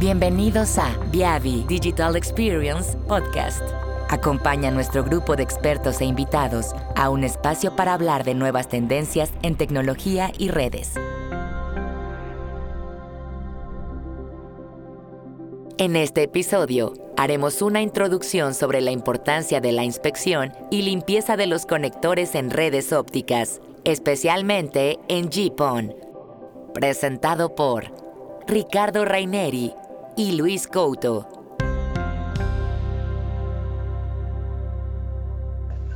Bienvenidos a Viavi Digital Experience Podcast. Acompaña a nuestro grupo de expertos e invitados a un espacio para hablar de nuevas tendencias en tecnología y redes. En este episodio haremos una introducción sobre la importancia de la inspección y limpieza de los conectores en redes ópticas, especialmente en GPON. Presentado por Ricardo Raineri y Luis Couto.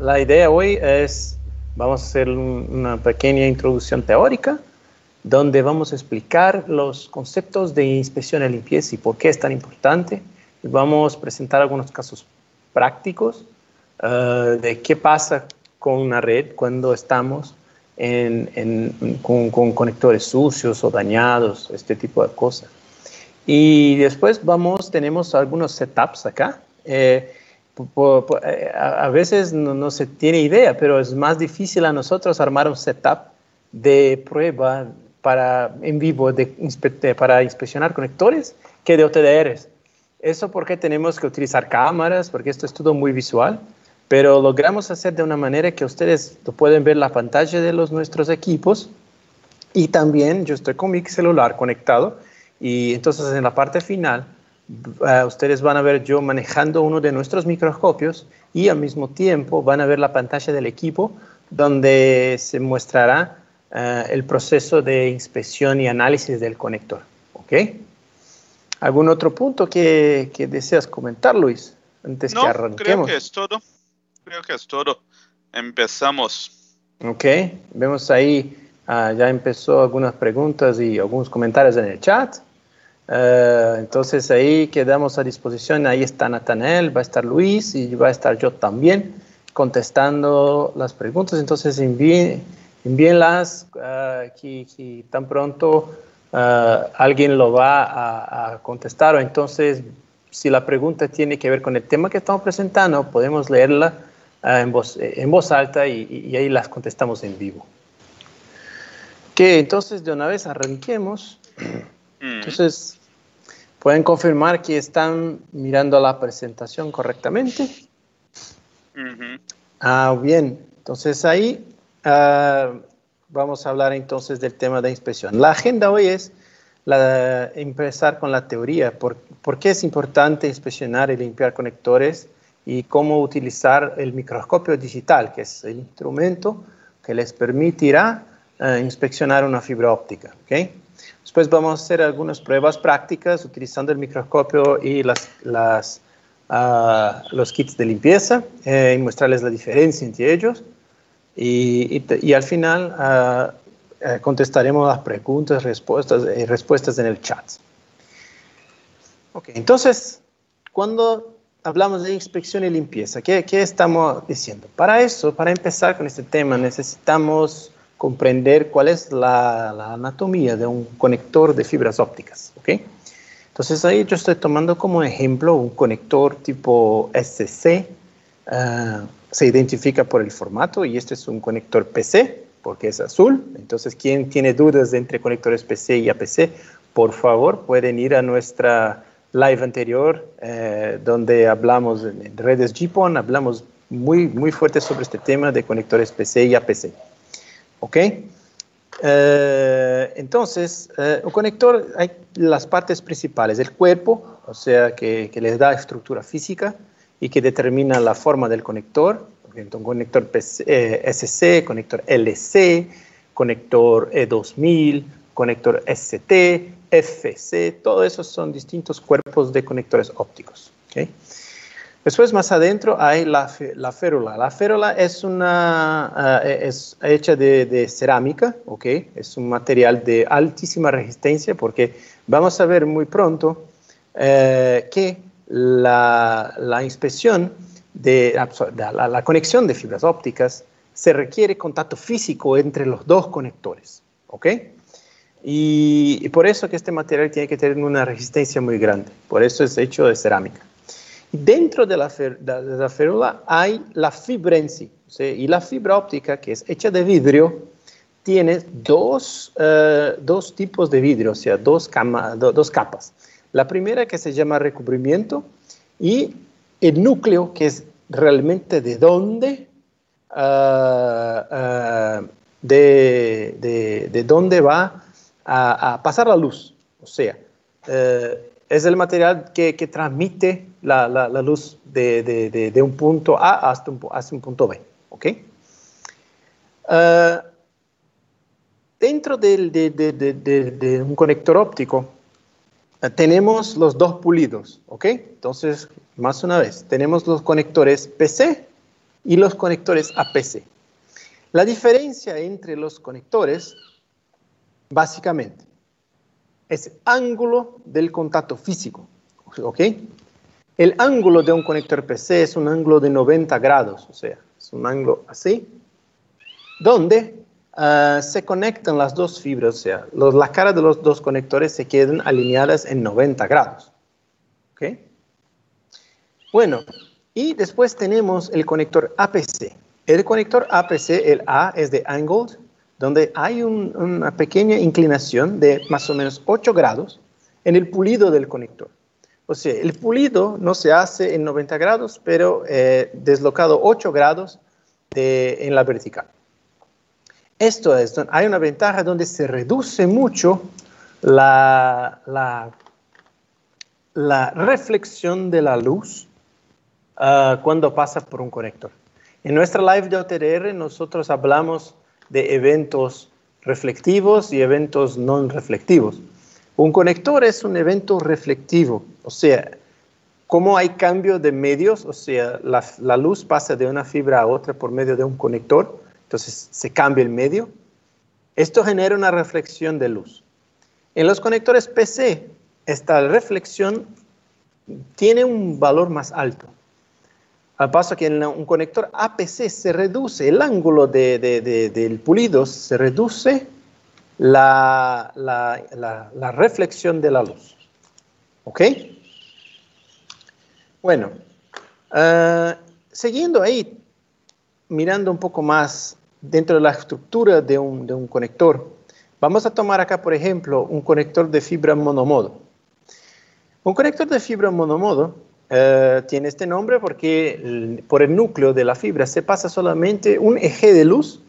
La idea hoy es, vamos a hacer una pequeña introducción teórica, donde vamos a explicar los conceptos de inspección y limpieza y por qué es tan importante. Vamos a presentar algunos casos prácticos eh, de qué pasa con una red cuando estamos con, conectores sucios o dañados, este tipo de cosas. Y después vamos, tenemos algunos setups acá. Eh, eh, a veces no, se tiene idea, pero es más difícil a nosotros armar un setup de prueba para, en vivo de, para inspeccionar conectores que de OTDRs. Eso porque tenemos que utilizar cámaras, porque esto es todo muy visual, pero logramos hacer de una manera que ustedes pueden ver la pantalla de los nuestros equipos y también yo estoy con mi celular conectado y entonces en la parte final, uh, ustedes van a ver yo manejando uno de nuestros microscopios y al mismo tiempo van a ver la pantalla del equipo donde se mostrará uh, el proceso de inspección y análisis del conector. ¿Ok? ¿Algún otro punto que, que deseas comentar, Luis? Antes que arranquemos. Creo que es todo. Creo que es todo. Empezamos. Ok, vemos ahí Ah, ya empezó algunas preguntas y algunos comentarios en el chat. Eh, entonces ahí quedamos a disposición. Ahí está Natanel, va a estar Luis y va a estar yo también contestando las preguntas. Entonces envíen, envíenlas uh, tan pronto ah, alguien lo va a, contestar. O entonces, si la pregunta tiene que ver con el tema que estamos presentando, podemos leerla en, voz, en voz alta y, y ahí las contestamos en vivo. Que entonces de una vez arranquemos. Entonces, ¿pueden confirmar que están mirando la presentación correctamente? Ah, bien. Entonces ahí ah, vamos a hablar entonces del tema de inspección. La agenda hoy es la, empezar con la teoría. ¿Por, ¿Por qué es importante inspeccionar y limpiar conectores? Y cómo utilizar el microscopio digital, que es el instrumento que les permitirá inspeccionar una fibra óptica. ¿okay? Después vamos a hacer algunas pruebas prácticas utilizando el microscopio y las, las, ah, los kits de limpieza eh, y mostrarles la diferencia entre ellos. Y, y, al final uh, contestaremos las preguntas respuestas, y respuestas en el chat. Ok, entonces, cuando hablamos de inspección y limpieza, ¿qué, ¿qué, estamos diciendo? Para eso, para empezar con este tema, necesitamos comprender cuál es la, anatomía de un conector de fibras ópticas. ¿okay? Entonces ahí yo estoy tomando como ejemplo un conector tipo SC, ah, se identifica por el formato y este es un conector PC porque es azul. Entonces, quien tiene dudas entre conectores PC y APC, por favor pueden ir a nuestra live anterior eh, donde hablamos en redes GPON, hablamos muy, muy fuerte sobre este tema de conectores PC y APC. ¿Ok? Eh, entonces, eh, un conector, hay las partes principales, el cuerpo, o sea, que, que les da estructura física y que determina la forma del conector, un conector eh, SC, conector LC, conector E2000, conector ST, FC, todos esos son distintos cuerpos de conectores ópticos. ¿okay? Después, más adentro, hay la, la férula. La férula es, una, uh, es hecha de, de, cerámica, ¿ok? Es un material de altísima resistencia porque vamos a ver muy pronto eh, que la, la, inspección de la, la, conexión de fibras ópticas se requiere contacto físico entre los dos conectores, ¿ok? Y, y por eso que este material tiene que tener una resistencia muy grande. Por eso es hecho de cerámica. Dentro de la, férula hay la fibra en sí, y la fibra óptica, que es hecha de vidrio, tiene dos, eh, dos tipos de vidrio, o sea, dos, dos capas. La primera que se llama recubrimiento y el núcleo que es realmente de dónde, ah, ah, de, dónde va a, pasar la luz. O sea, eh, es el material que, transmite la, luz de, un punto A hasta un, punto B. Ah, dentro de, un conector óptico eh, tenemos los dos pulidos, ¿ok? Entonces, más una vez, tenemos los conectores PC y los conectores APC. La diferencia entre los conectores, básicamente, es ángulo del contacto físico, ¿ok? El ángulo de un conector PC es un ángulo de 90 grados, o sea, es un ángulo así, donde ah, se conectan las dos fibras, o sea, las caras de los dos conectores se quedan alineadas en 90 grados. ¿Ok? Bueno, y después tenemos el conector APC. El conector APC, el A es de angled, donde hay una pequeña inclinación de más o menos 8 grados en el pulido del conector. O sea, el pulido no se hace en 90 grados, pero eh, deslocado 8 grados en la vertical. Esto es, hay una ventaja donde se reduce mucho la, la, reflexión de la luz ah, cuando pasa por un conector. En nuestra live de OTR nosotros hablamos de eventos reflectivos y eventos no reflectivos. Un conector es un evento reflectivo, o sea, como hay cambio de medios, o sea, la, luz pasa de una fibra a otra por medio de un conector, entonces se cambia el medio. Esto genera una reflexión de luz. En los conectores PC, esta reflexión tiene un valor más alto. Al paso que en un conector APC se reduce el ángulo del pulido, se reduce la, reflexión de la luz. ¿Ok? Bueno, ah, siguiendo ahí, mirando un poco más dentro de la estructura de un, conector, vamos a tomar acá, por ejemplo, un conector de fibra monomodo. Un conector de fibra monomodo eh, tiene este nombre porque por el núcleo de la fibra se pasa solamente un eje de luz,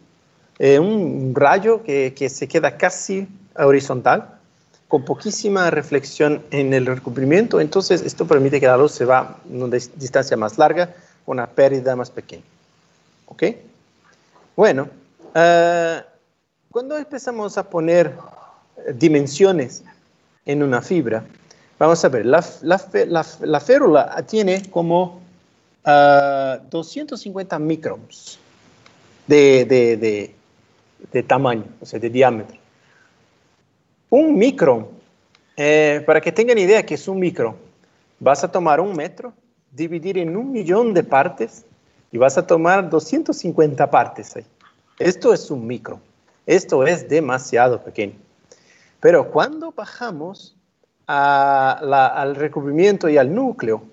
eh, un rayo que, que, se queda casi horizontal, con poquísima reflexión en el recubrimiento, entonces esto permite que la luz se va a una distancia más larga, una pérdida más pequeña. ¿Ok? Bueno, uh, cuando empezamos a poner dimensiones en una fibra, vamos a ver, la, la, férula tiene como 250 ah, microns de, tamaño, o sea, de diámetro. Un micron, eh, para que tengan idea que es un micron, vas a tomar un metro, dividir en un millón de partes y vas a tomar 250 partes ahí. Esto es un micro. Esto es demasiado pequeño. Pero cuando bajamos al recubrimiento y al núcleo,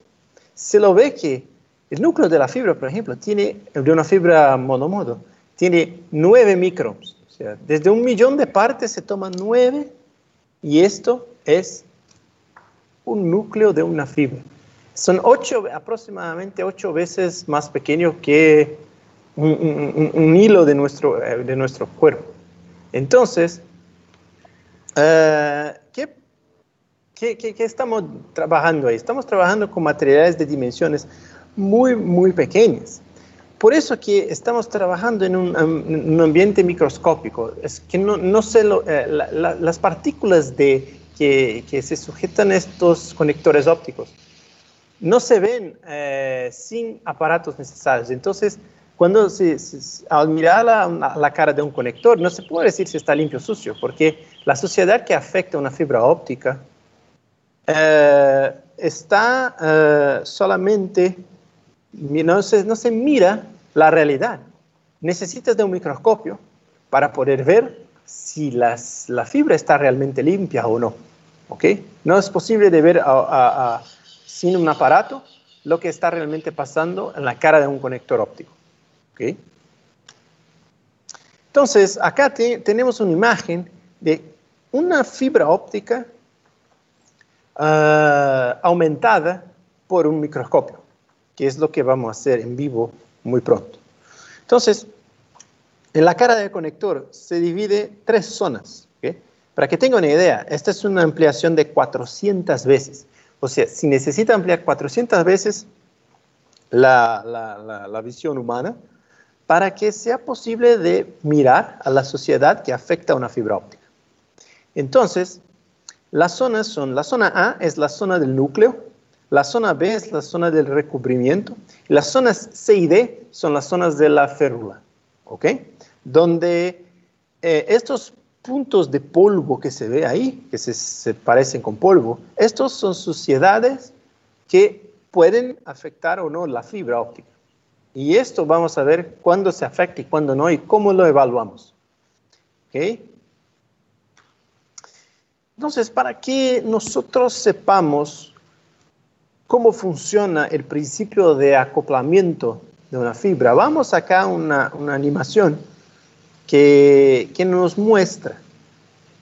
se lo ve que el núcleo de la fibra, por ejemplo, tiene, de una fibra monomodo, tiene 9 microns. O sea, desde un millón de partes se toman 9 y esto es un núcleo de una fibra son ocho, aproximadamente ocho veces más pequeño que un, hilo de nuestro, eh, de nuestro cuerpo. Entonces, eh, ¿qué, qué, estamos trabajando ahí? Estamos trabajando con materiales de dimensiones muy, muy pequeñas. Por eso que estamos trabajando en un, ambiente microscópico. Es que no, no sé, eh, las partículas de, que, que se sujetan a estos conectores ópticos no se ven eh, sin aparatos necesarios. Entonces, cuando se, al mirar la, cara de un conector, no se puede decir si está limpio o sucio, porque la suciedad que afecta una fibra óptica eh, está eh, solamente, no se, no se mira la realidad. Necesitas de un microscopio para poder ver si las, la fibra está realmente limpia o no. ¿ok? No es posible de ver sin un aparato lo que está realmente pasando en la cara de un conector óptico. Entonces, acá tenemos una imagen de una fibra óptica ah, aumentada por un microscopio, que es lo que vamos a hacer en vivo muy pronto. Entonces, en la cara del conector se divide tres zonas. Para que tengan una idea, esta es una ampliación de 400 veces. O sea, si necesita ampliar 400 veces la, la visión humana, para que sea posible de mirar a la sociedad que afecta a una fibra óptica. Entonces, las zonas son, la zona A es la zona del núcleo, la zona B es la zona del recubrimiento, y las zonas C y D son las zonas de la férula, ¿ok? Donde eh, estos puntos de polvo que se ve ahí, que se, se parecen con polvo, estos son suciedades que pueden afectar o no la fibra óptica. Y esto vamos a ver cuándo se afecta y cuándo no y cómo lo evaluamos. Entonces, para que nosotros sepamos cómo funciona el principio de acoplamiento de una fibra, vamos acá a una, animación que, que nos muestra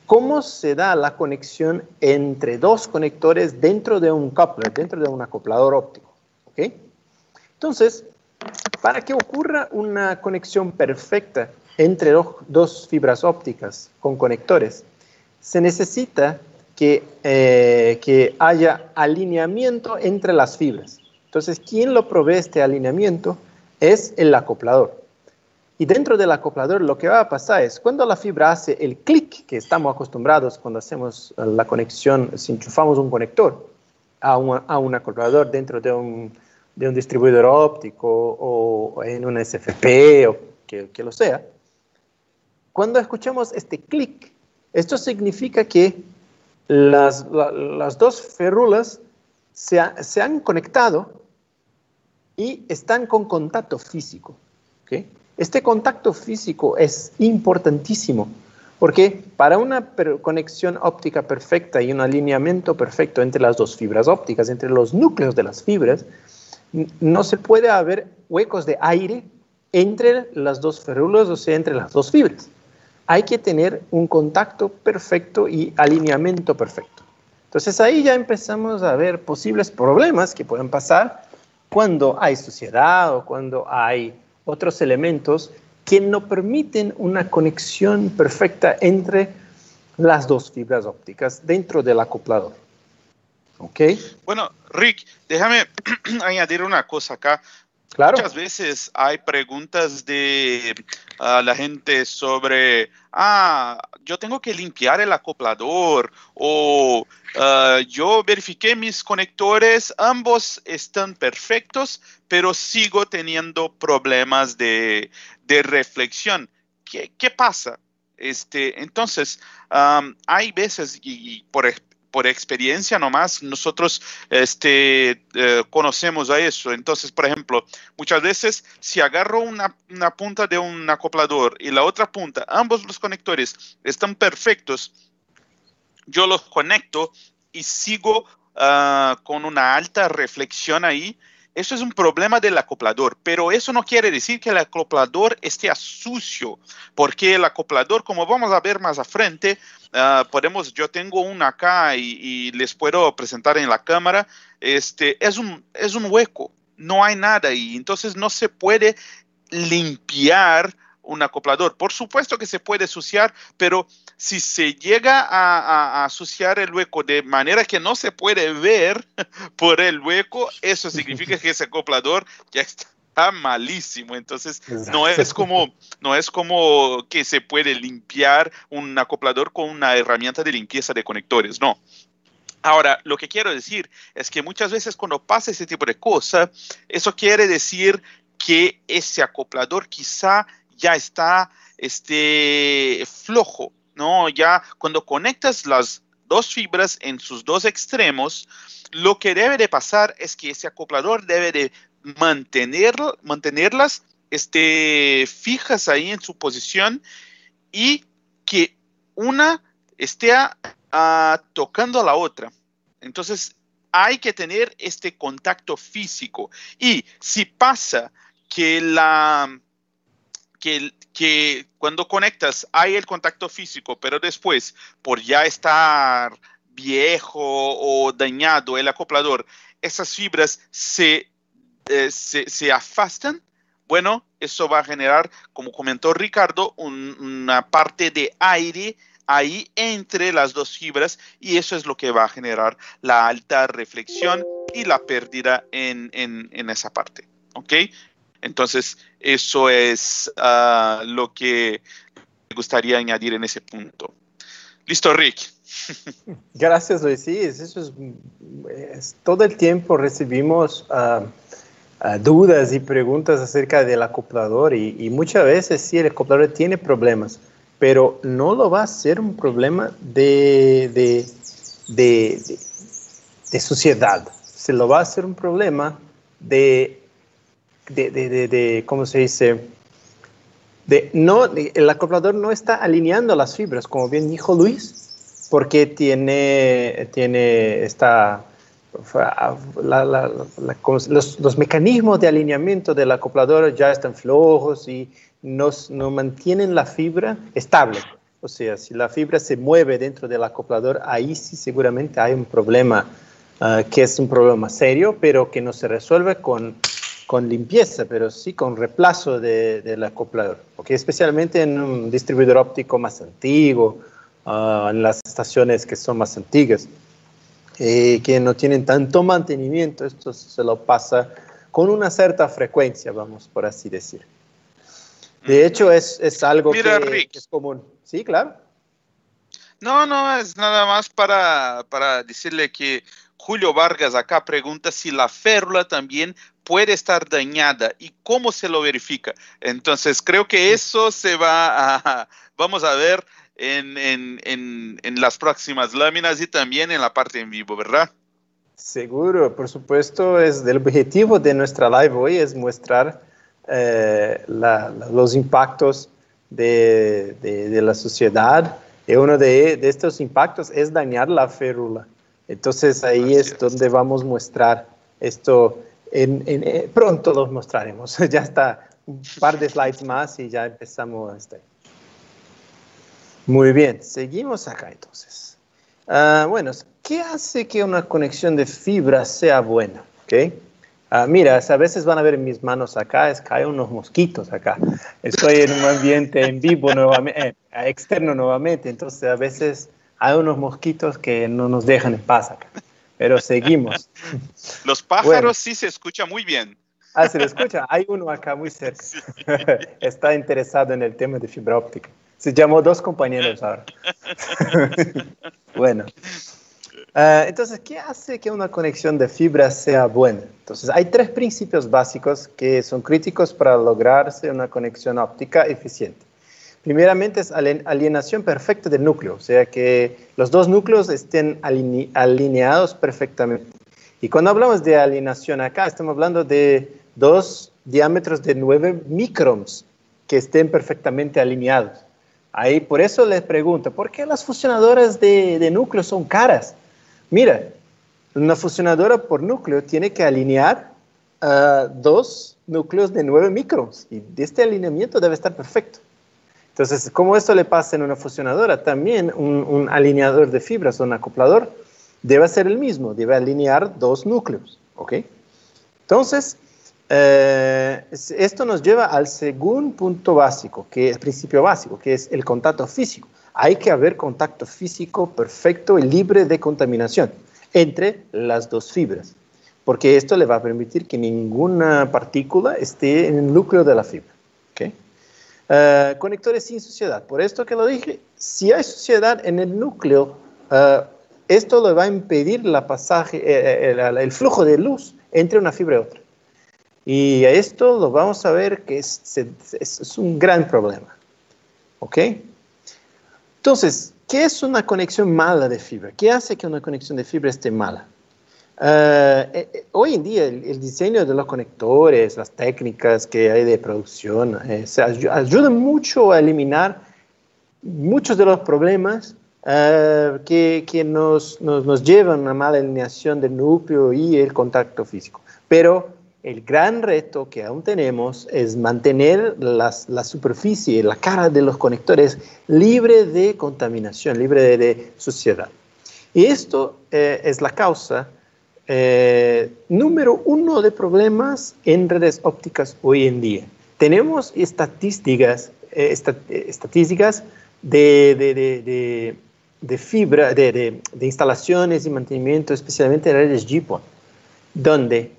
cómo se da la conexión entre dos conectores dentro de un coupler, dentro de un acoplador óptico. Entonces, para que ocurra una conexión perfecta entre dos fibras ópticas con conectores, se necesita que, eh, que haya alineamiento entre las fibras. Entonces, quien lo provee este alineamiento es el acoplador. Y dentro del acoplador lo que va a pasar es cuando la fibra hace el clic que estamos acostumbrados cuando hacemos la conexión, si enchufamos un conector a un acoplador dentro de un, de un distribuidor óptico o en un SFP o que, que lo sea, cuando escuchamos este clic, esto significa que las, las dos férulas se, se, han conectado y están con contacto físico. ¿okay? Este contacto físico es importantísimo porque para una conexión óptica perfecta y un alineamiento perfecto entre las dos fibras ópticas, entre los núcleos de las fibras, no se puede haber huecos de aire entre las dos férulas, o sea, entre las dos fibras. Hay que tener un contacto perfecto y alineamiento perfecto. Entonces ahí ya empezamos a ver posibles problemas que pueden pasar cuando hay suciedad o cuando hay otros elementos que no permiten una conexión perfecta entre las dos fibras ópticas dentro del acoplador. ¿Ok? Bueno, Rick, déjame añadir una cosa acá. Muchas veces hay preguntas de ah, la gente sobre, ah, yo tengo que limpiar el acoplador o ah, yo verifiqué mis conectores, ambos están perfectos, pero sigo teniendo problemas de, de reflexión. ¿Qué, ¿Qué, pasa? Este, entonces, hay veces, y, y por, por experiencia nomás, nosotros este, eh, conocemos a eso. Entonces, por ejemplo, muchas veces si agarro una, punta de un acoplador y la otra punta, ambos los conectores están perfectos, yo los conecto y sigo ah, con una alta reflexión ahí eso es un problema del acoplador, pero eso no quiere decir que el acoplador esté sucio, porque el acoplador, como vamos a ver más a frente, ah, podemos, yo tengo una acá y, les puedo presentar en la cámara, este, es un, es un hueco, no hay nada y entonces no se puede limpiar un acoplador. Por supuesto que se puede suciar, pero si se llega a, a, asociar el hueco de manera que no se puede ver por el hueco, eso significa que ese acoplador ya está malísimo. Entonces, no es como no es como que se puede limpiar un acoplador con una herramienta de limpieza de conectores, no. Ahora, lo que quiero decir es que muchas veces cuando pasa ese tipo de cosa, eso quiere decir que ese acoplador quizá ya está este, flojo, ¿no? Ya cuando conectas las dos fibras en sus dos extremos, lo que debe de pasar es que ese acoplador debe de mantener, mantenerlas este, fijas ahí en su posición y que una esté tocando a la otra. Entonces, hay que tener este contacto físico. Y si pasa que la, que, cuando conectas hay el contacto físico, pero después, por ya estar viejo o dañado el acoplador, esas fibras se, eh, se, afastan, bueno, eso va a generar, como comentó Ricardo, una parte de aire ahí entre las dos fibras y eso es lo que va a generar la alta reflexión y la pérdida en, esa parte. ¿Ok? Entonces, eso es ah, lo que me gustaría añadir en ese punto. Listo, Rick. Gracias, Luis. Sí, eso es, todo el tiempo recibimos ah, ah, dudas y preguntas acerca del acoplador y, muchas veces sí, el acoplador tiene problemas, pero no lo va a ser un problema de, de, de, de se lo va a hacer un problema de, de, ¿cómo se dice? De no, el acoplador no está alineando las fibras, como bien dijo Luis, porque tiene, tiene esta, los, mecanismos de alineamiento del acoplador ya están flojos y no mantienen la fibra estable. O sea, si la fibra se mueve dentro del acoplador, ahí sí seguramente hay un problema, ah, que es un problema serio, pero que no se resuelve con, con limpieza, pero sí con reemplazo del acoplador. Porque especialmente en un distribuidor óptico más antiguo, Ah, en las estaciones que son más antiguas, eh, que no tienen tanto mantenimiento, esto se lo pasa con una cierta frecuencia, vamos por así decir. De hecho, es, es algo que, es común. Sí, claro. No, no, es nada más para, para decirle que Julio Vargas acá pregunta si la férula también puede estar dañada y cómo se lo verifica. Entonces, creo que eso se va a, vamos a ver en, las próximas láminas y también en la parte en vivo, ¿verdad? Seguro, por supuesto, es el objetivo de nuestra live hoy es mostrar eh, los impactos de, la sociedad y uno de, estos impactos es dañar la férula. Entonces ahí es, donde vamos a mostrar esto. En, eh, pronto lo mostraremos. ya está un par de slides más y ya empezamos. Este. Muy bien, seguimos acá entonces. Ah, bueno, ¿qué hace que una conexión de fibra sea buena? ¿Okay? Ah, mira, a veces van a ver en mis manos acá, es que hay unos mosquitos acá. Estoy en un ambiente en vivo nuevamente, eh, externo nuevamente, entonces a veces hay unos mosquitos que no nos dejan en paz acá. Pero seguimos. Los pájaros sí se escucha muy bien. Ah, se le escucha. Hay uno acá muy cerca. Está interesado en el tema de fibra óptica. Se llamó dos compañeros ahora. bueno. Ah, entonces, ¿qué hace que una conexión de fibra sea buena? Entonces, hay tres principios básicos que son críticos para lograrse una conexión óptica eficiente. Primeramente es alienación perfecta del núcleo, o sea que los dos núcleos estén alineados perfectamente. Y cuando hablamos de alienación acá, estamos hablando de dos diámetros de 9 microns que estén perfectamente alineados. Ahí por eso les pregunto, ¿por qué las fusionadoras de, núcleo son caras? Mira, una fusionadora por núcleo tiene que alinear ah, dos núcleos de 9 microns y este alineamiento debe estar perfecto. Entonces, como esto le pasa en una fusionadora, también un, un alineador de fibras o un acoplador debe ser el mismo, debe alinear dos núcleos. ¿ok? Entonces, eh, esto nos lleva al segundo punto básico, que es principio básico, que es el contacto físico. Hay que haber contacto físico perfecto y libre de contaminación entre las dos fibras, porque esto le va a permitir que ninguna partícula esté en el núcleo de la fibra. Eh, conectores sin suciedad. Por esto que lo dije, si hay suciedad en el núcleo, eh, esto le va a impedir la pasaje, el flujo de luz entre una fibra y otra. Y esto lo vamos a ver que es, es, un gran problema. ¿Ok? Entonces, ¿qué es una conexión mala de fibra? ¿Qué hace que una conexión de fibra esté mala? Eh, eh, eh, hoy en día el, diseño de los conectores, las técnicas que hay de producción, se ayudan mucho a eliminar muchos de los problemas que, que nos, nos, nos, llevan a una mala alineación del núcleo y el contacto físico. Pero el gran reto que aún tenemos es mantener la superficie, la cara de los conectores libre de contaminación, libre de, suciedad. Y esto eh, es la causa eh, número uno de problemas en redes ópticas hoy en día. Tenemos estadísticas, eh, estadísticas de, de, fibra, de, instalaciones y mantenimiento, especialmente en redes GPON, donde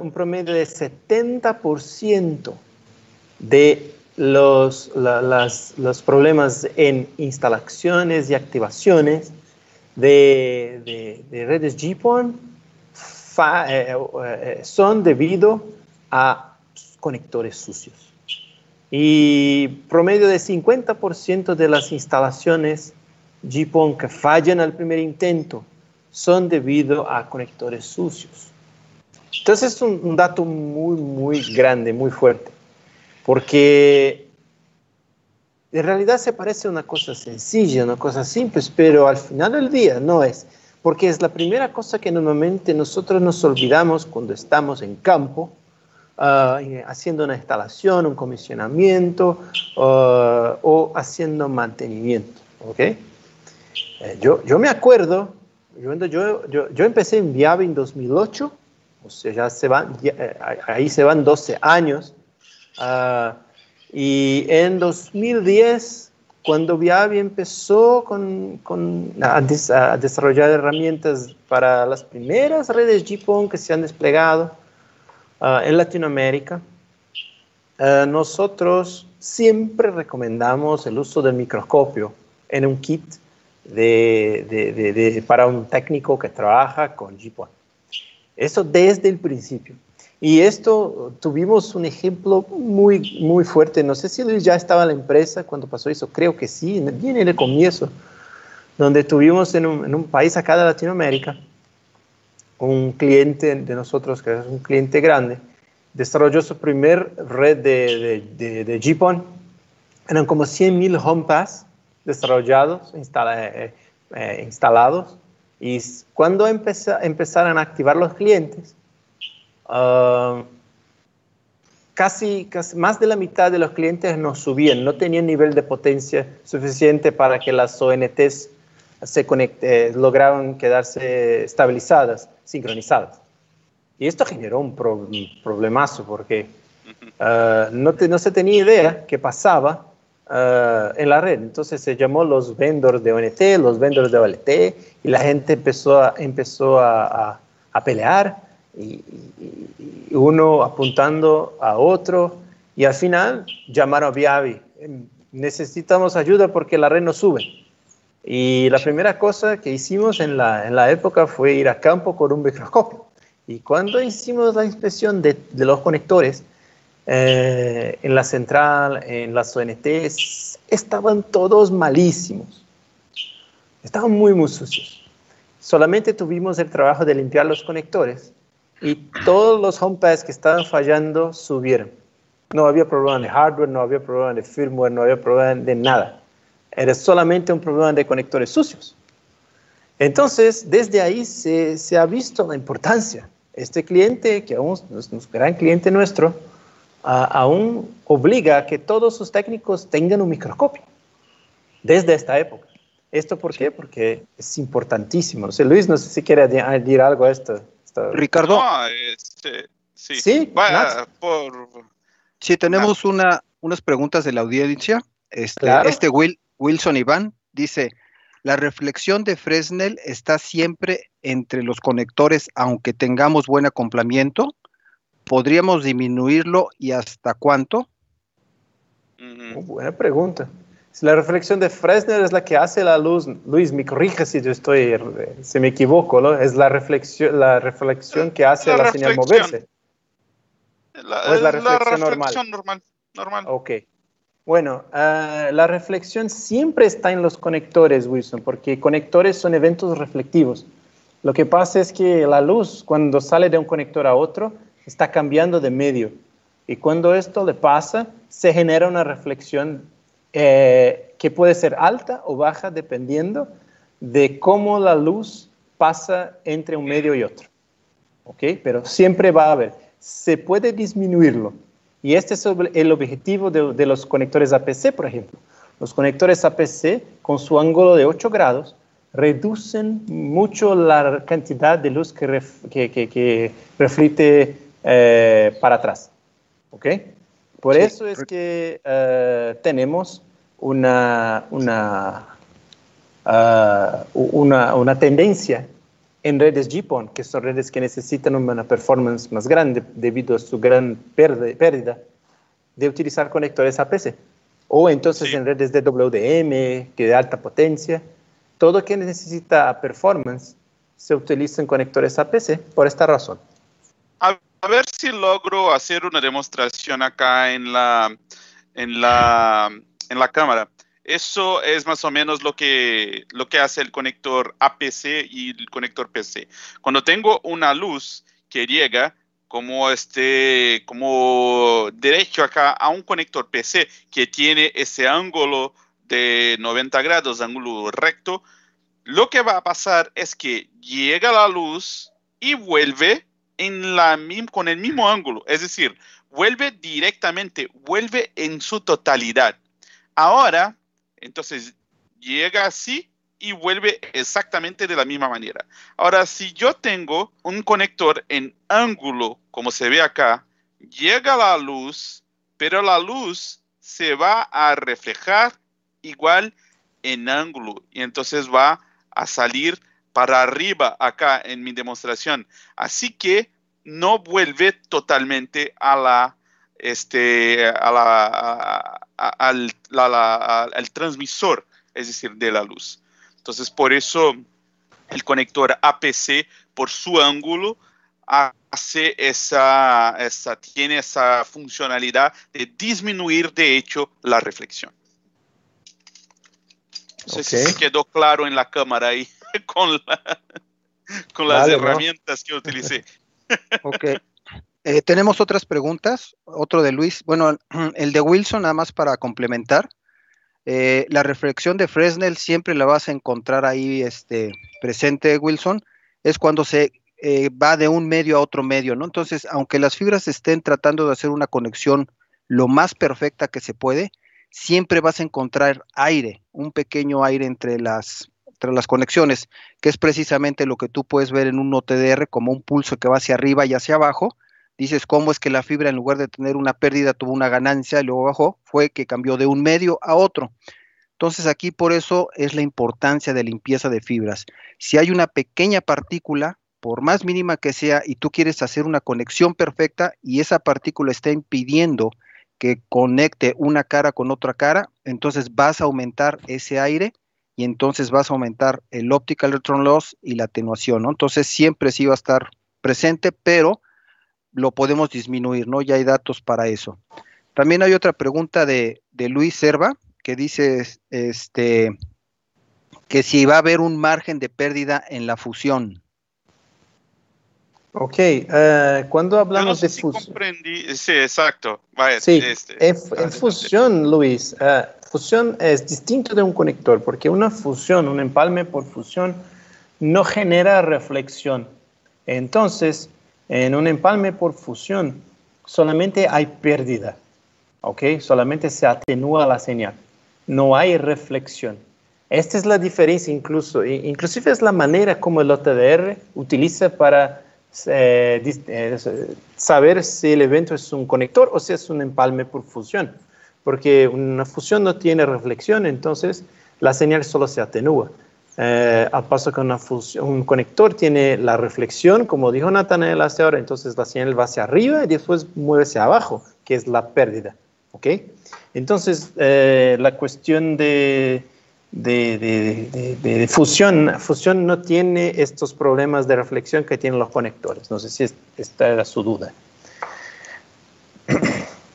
un promedio de 70% de los, los problemas en instalaciones y activaciones de, redes GPON eh, eh, son debido a conectores sucios. Y promedio de 50% de las instalaciones GPON que fallan al primer intento son debido a conectores sucios. Entonces es un dato muy, muy grande, muy fuerte porque en realidad se parece una cosa sencilla, una cosa simple, pero al final del día no es, porque es la primera cosa que normalmente nosotros nos olvidamos cuando estamos en campo, ah, haciendo una instalación, un comisionamiento ah, o haciendo mantenimiento. ¿okay? Eh, yo, yo me acuerdo, yo, yo, yo, empecé en Viave en 2008, o sea, ya se van, eh, ahí se van 12 años, Ah, y en 2010, cuando Viavi empezó con, con a, desarrollar herramientas para las primeras redes GPON que se han desplegado ah, en Latinoamérica, ah, nosotros siempre recomendamos el uso del microscopio en un kit de, de, de, para un técnico que trabaja con GPON. Eso desde el principio. Y esto tuvimos un ejemplo muy, muy fuerte. No sé si Luis ya estaba en la empresa cuando pasó eso. Creo que sí, bien en el comienzo, donde tuvimos en un, país acá de Latinoamérica un cliente de nosotros, que es un cliente grande, desarrolló su primer red de, de, de, GPON. Eran como 100.000 HomePass desarrollados, eh, eh, instalados. Y cuando empezaron a activar los clientes, Ah, casi, casi, más de la mitad de los clientes no subían, no tenían nivel de potencia suficiente para que las ONTs se conecte, eh, lograran quedarse estabilizadas, sincronizadas. Y esto generó un, problemazo porque ah, no, no, se tenía idea qué pasaba ah, en la red. Entonces se llamó los vendors de ONT, los vendors de OLT, y la gente empezó a, empezó a, a pelear y, uno apuntando a otro y al final llamaron a Viavi. Necesitamos ayuda porque la red no sube. Y la primera cosa que hicimos en la, en la época fue ir a campo con un microscopio. Y cuando hicimos la inspección de, de los conectores eh, en la central, en las ONTs, estaban todos malísimos. Estaban muy, muy sucios. Solamente tuvimos el trabajo de limpiar los conectores y todos los HomePads que estaban fallando subieron. No había problema de hardware, no había problema de firmware, no había problema de nada. Era solamente un problema de conectores sucios. Entonces, desde ahí se, se ha visto la importancia. Este cliente, que aún es un gran cliente nuestro, aún obliga a que todos sus técnicos tengan un microscopio desde esta época. ¿Esto por qué? Porque es importantísimo. No sé, Luis, no sé si quiere añadir algo a esto. Ricardo. Este, sí, sí, sí tenemos una, unas preguntas de la audiencia. Este, este Will, Wilson Iván dice, la reflexión de Fresnel está siempre entre los conectores, aunque tengamos buen acoplamiento. ¿Podríamos disminuirlo y hasta cuánto? buena pregunta. La reflexión de Fresnel es la que hace la luz. Luis, me corrige si yo estoy, si me equivoco, ¿no? Es la reflexión, la reflexión que hace la, señal moverse. La, es la reflexión, normal? normal? Ok. Bueno, ah, la reflexión siempre está en los conectores, Wilson, porque conectores son eventos reflectivos. Lo que pasa es que la luz, cuando sale de un conector a otro, está cambiando de medio. Y cuando esto le pasa, se genera una reflexión eh, que puede ser alta o baja dependiendo de cómo la luz pasa entre un medio y otro. ¿Ok? Pero siempre va a haber. Se puede disminuirlo. Y este es el objetivo de, los conectores APC, por ejemplo. Los conectores APC, con su ángulo de 8 grados, reducen mucho la cantidad de luz que, que, reflite eh, para atrás. ¿Ok? Por eso es que eh, tenemos una, una, ah, una, una, tendencia en redes GPON, que son redes que necesitan una performance más grande debido a su gran pérdida, de utilizar conectores APC. O entonces en redes de WDM, que de alta potencia, todo que necesita performance se utilizan conectores APC por esta razón. A, ver si logro hacer una demostración acá en la, en la, en la cámara. Eso es más o menos lo que, lo que hace el conector APC y el conector PC. Cuando tengo una luz que llega como este, como derecho acá a un conector PC que tiene ese ángulo de 90 grados, ángulo recto, lo que va a pasar es que llega la luz y vuelve en la, con el mismo ángulo, es decir, vuelve directamente, vuelve en su totalidad. Ahora, entonces, llega así y vuelve exactamente de la misma manera. Ahora, si yo tengo un conector en ángulo, como se ve acá, llega la luz, pero la luz se va a reflejar igual en ángulo y entonces va a salir para arriba acá en mi demostración. Así que no vuelve totalmente a la este a al, al transmisor, es decir, de la luz. Entonces, por eso el conector APC, por su ángulo, hace esa, esa, tiene esa funcionalidad de disminuir, de hecho, la reflexión. No sé si quedó claro en la cámara ahí con, con las herramientas que utilicé. ok. Eh, tenemos otras preguntas. Otro de Luis. Bueno, el de Wilson, nada más para complementar. Eh, la reflexión de Fresnel siempre la vas a encontrar ahí este, presente, Wilson. Es cuando se eh, va de un medio a otro medio, ¿no? Entonces, aunque las fibras estén tratando de hacer una conexión lo más perfecta que se puede, siempre vas a encontrar aire, un pequeño aire entre las, las conexiones, que es precisamente lo que tú puedes ver en un OTDR como un pulso que va hacia arriba y hacia abajo. Dices, ¿cómo es que la fibra en lugar de tener una pérdida tuvo una ganancia y luego bajó? Fue que cambió de un medio a otro. Entonces aquí por eso es la importancia de limpieza de fibras. Si hay una pequeña partícula por más mínima que sea, y tú quieres hacer una conexión perfecta y esa partícula está impidiendo que conecte una cara con otra cara, entonces vas a aumentar ese aire y entonces vas a aumentar el optical electron loss y la atenuación, ¿no? Entonces siempre sí va a estar presente, pero lo podemos disminuir, ¿no? Ya hay datos para eso. También hay otra pregunta de, de Luis Serva que dice este, que si va a haber un margen de pérdida en la fusión. Ok, uh, cuando hablamos de fusión. sí, exacto. sí, este, en, fusión, Luis, uh, fusión es distinto de un conector, porque una fusión, un empalme por fusión, no genera reflexión. Entonces, en un empalme por fusión, solamente hay pérdida, ¿ok? Solamente se atenúa la señal, no hay reflexión. Esta es la diferencia incluso, inclusive es la manera como el OTDR utiliza para eh, eh, saber si el evento es un conector o si es un empalme por fusión, porque una fusión no tiene reflexión, entonces la señal solo se atenúa. Eh, al paso que una fusión, un conector tiene la reflexión, como dijo Nathanael hace ahora, entonces la señal va hacia arriba y después mueve hacia abajo, que es la pérdida. ¿ok? Entonces, la cuestión de de, fusión. Fusión no tiene estos problemas de reflexión que tienen los conectores. No sé si esta era su duda.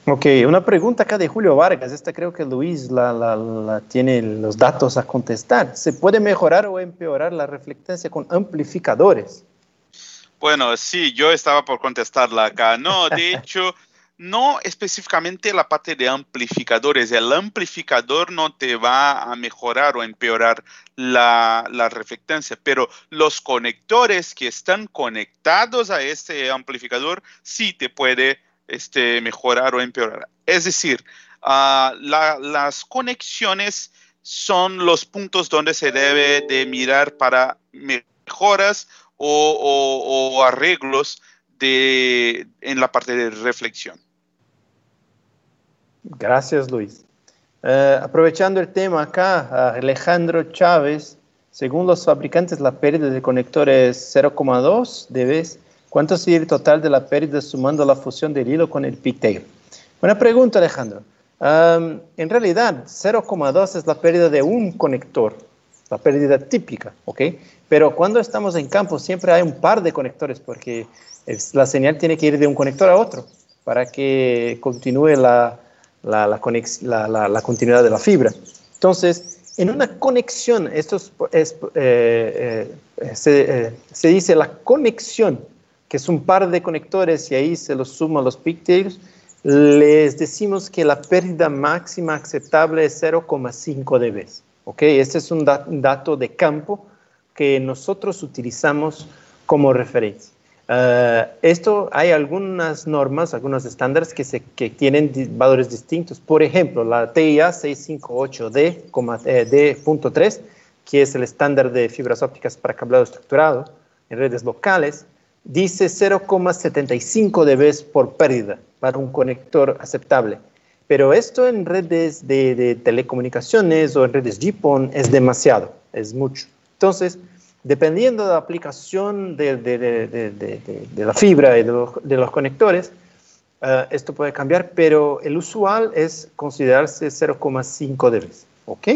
Ok, una pregunta acá de Julio Vargas. Esta creo que Luis la, tiene los datos a contestar. ¿Se puede mejorar o empeorar la reflectancia con amplificadores? Bueno, sí, yo estaba por contestarla acá. No, de hecho, no específicamente la parte de amplificadores. El amplificador no te va a mejorar o empeorar la, la, reflectancia, pero los conectores que están conectados a este amplificador sí te puede este, mejorar o empeorar. Es decir, ah, las conexiones son los puntos donde se debe de mirar para mejoras o, arreglos de, en la parte de reflexión. Gracias, Luis. Eh, aprovechando el tema acá, Alejandro Chávez, según los fabricantes, la pérdida de conector es 0,2 dB. ¿Cuánto sería el total de la pérdida sumando la fusión del hilo con el pigtail? Buena pregunta, Alejandro. en realidad, 0,2 es la pérdida de un conector, la pérdida típica, ¿ok? Pero cuando estamos en campo siempre hay un par de conectores porque la señal tiene que ir de un conector a otro para que continúe la, la, la, continuidad de la fibra. Entonces, en una conexión, esto es, eh, eh, se, eh, se, dice la conexión, que es un par de conectores y ahí se los suman los pigtails, les decimos que la pérdida máxima aceptable es 0,5 dB. ¿ok? Este es un, dato de campo que nosotros utilizamos como referencia. Uh, esto hay algunas normas, algunos estándares que, se, que tienen valores distintos. Por ejemplo, la TIA 658D.3, que es el estándar de fibras ópticas para cableado estructurado en redes locales, dice 0,75 dB por pérdida para un conector aceptable. Pero esto en redes de, de telecomunicaciones o en redes GPON es demasiado, es mucho. Entonces, dependiendo de la aplicación de, de, de la fibra y de los, conectores, uh, esto puede cambiar, pero el usual es considerarse 0,5 dB. ¿Ok?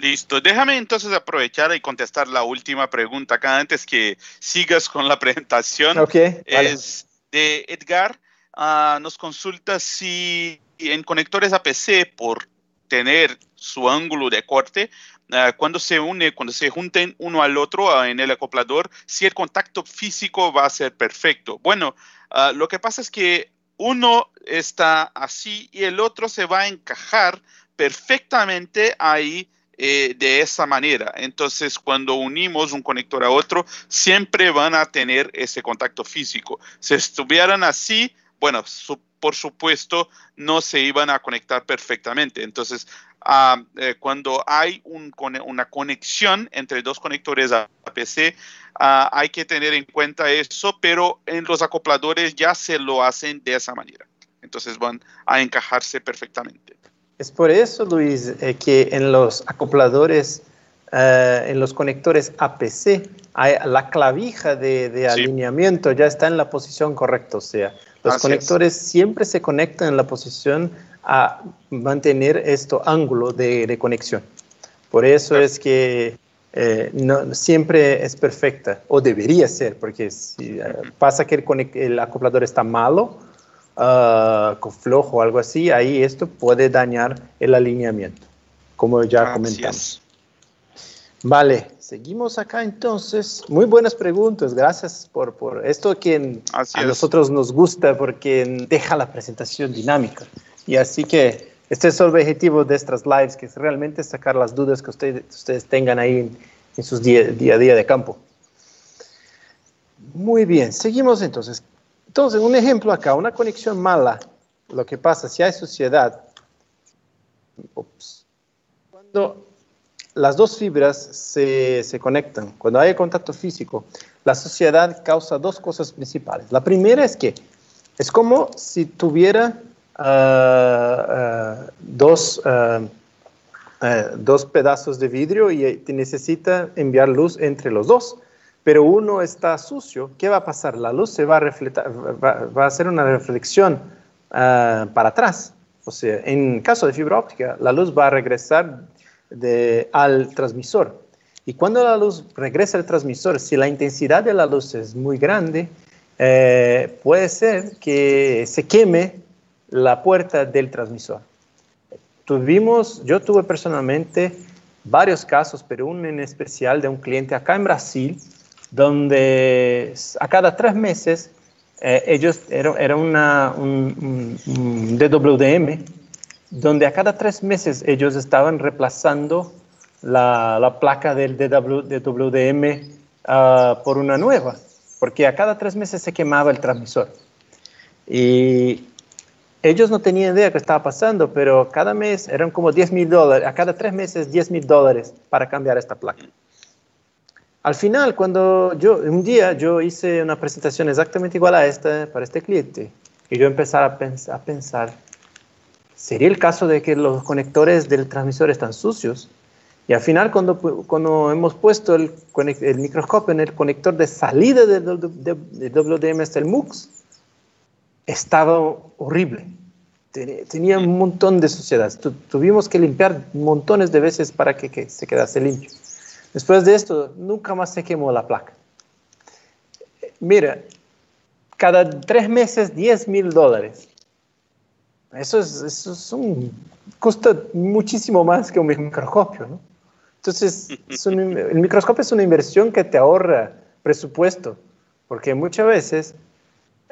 Listo. Déjame entonces aprovechar y contestar la última pregunta acá antes que sigas con la presentación. Ok. Es de Edgar. Uh, nos consulta si en conectores APC, por tener su ángulo de corte, Ah, cuando se une, cuando se junten uno al otro ah, en el acoplador, si el contacto físico va a ser perfecto. Bueno, ah, lo que pasa es que uno está así y el otro se va a encajar perfectamente ahí eh, de esa manera. Entonces, cuando unimos un conector a otro, siempre van a tener ese contacto físico. Si estuvieran así, bueno, por supuesto, no se iban a conectar perfectamente. Entonces, eh, cuando hay una conexión entre dos conectores APC, uh, hay que tener en cuenta eso, pero en los acopladores ya se lo hacen de esa manera. Entonces van a encajarse perfectamente. Es por eso, Luis, eh, que en los acopladores, eh, en los conectores APC, hay la clavija de, alineamiento ya está en la posición correcta. O sea, los conectores siempre se conectan en la posición a mantener este ángulo de, conexión. Por eso es que eh, no, siempre es perfecta, o debería ser, porque si eh, pasa que el, acoplador está malo, uh, con flojo o algo así, ahí esto puede dañar el alineamiento, como ya comentamos. Vale, seguimos acá entonces. Muy buenas preguntas, gracias por, por esto que a nosotros nos gusta porque deja la presentación dinámica. Y así que este es el objetivo de estas lives, que es realmente sacar las dudas que ustedes, ustedes tengan ahí en, sus día, día a día de campo. Muy bien, seguimos entonces. Entonces, un ejemplo acá, una conexión mala. Lo que pasa, si hay suciedad, cuando las dos fibras se, se, conectan, cuando hay contacto físico, la suciedad causa dos cosas principales. La primera es que es como si tuviera dos, dos pedazos de vidrio y necesita enviar luz entre los dos. Pero uno está sucio, ¿qué va a pasar? La luz se va a, va, a hacer una reflexión ah, para atrás. O sea, en caso de fibra óptica, la luz va a regresar al transmisor. Y cuando la luz regresa al transmisor, si la intensidad de la luz es muy grande, eh, puede ser que se queme la puerta del transmisor. Tuvimos, yo tuve personalmente varios casos, pero uno en especial de un cliente acá en Brasil, donde a cada tres meses eh, ellos era, era una, un, DWDM, donde a cada tres meses ellos estaban reemplazando la, la placa del DWDM ah, por una nueva, porque a cada tres meses se quemaba el transmisor. Y ellos no tenían idea de qué estaba pasando, pero cada mes eran como 10 mil dólares, a cada tres meses 10 mil dólares para cambiar esta placa. Al final, cuando yo, un día yo hice una presentación exactamente igual a esta para este cliente, y yo empecé a pensar, ¿sería el caso de que los conectores del transmisor están sucios? Y al final, cuando, cuando hemos puesto el, microscopio en el conector de salida del WDM hasta el MUX, estaba horrible. Tenía un montón de suciedad. tuvimos que limpiar montones de veces para que, se quedase limpio. Después de esto, nunca más se quemó la placa. Mira, cada tres meses 10 mil dólares. Eso, es, eso un, cuesta muchísimo más que un microscopio, ¿no? Entonces, el microscopio es una inversión que te ahorra presupuesto, porque muchas veces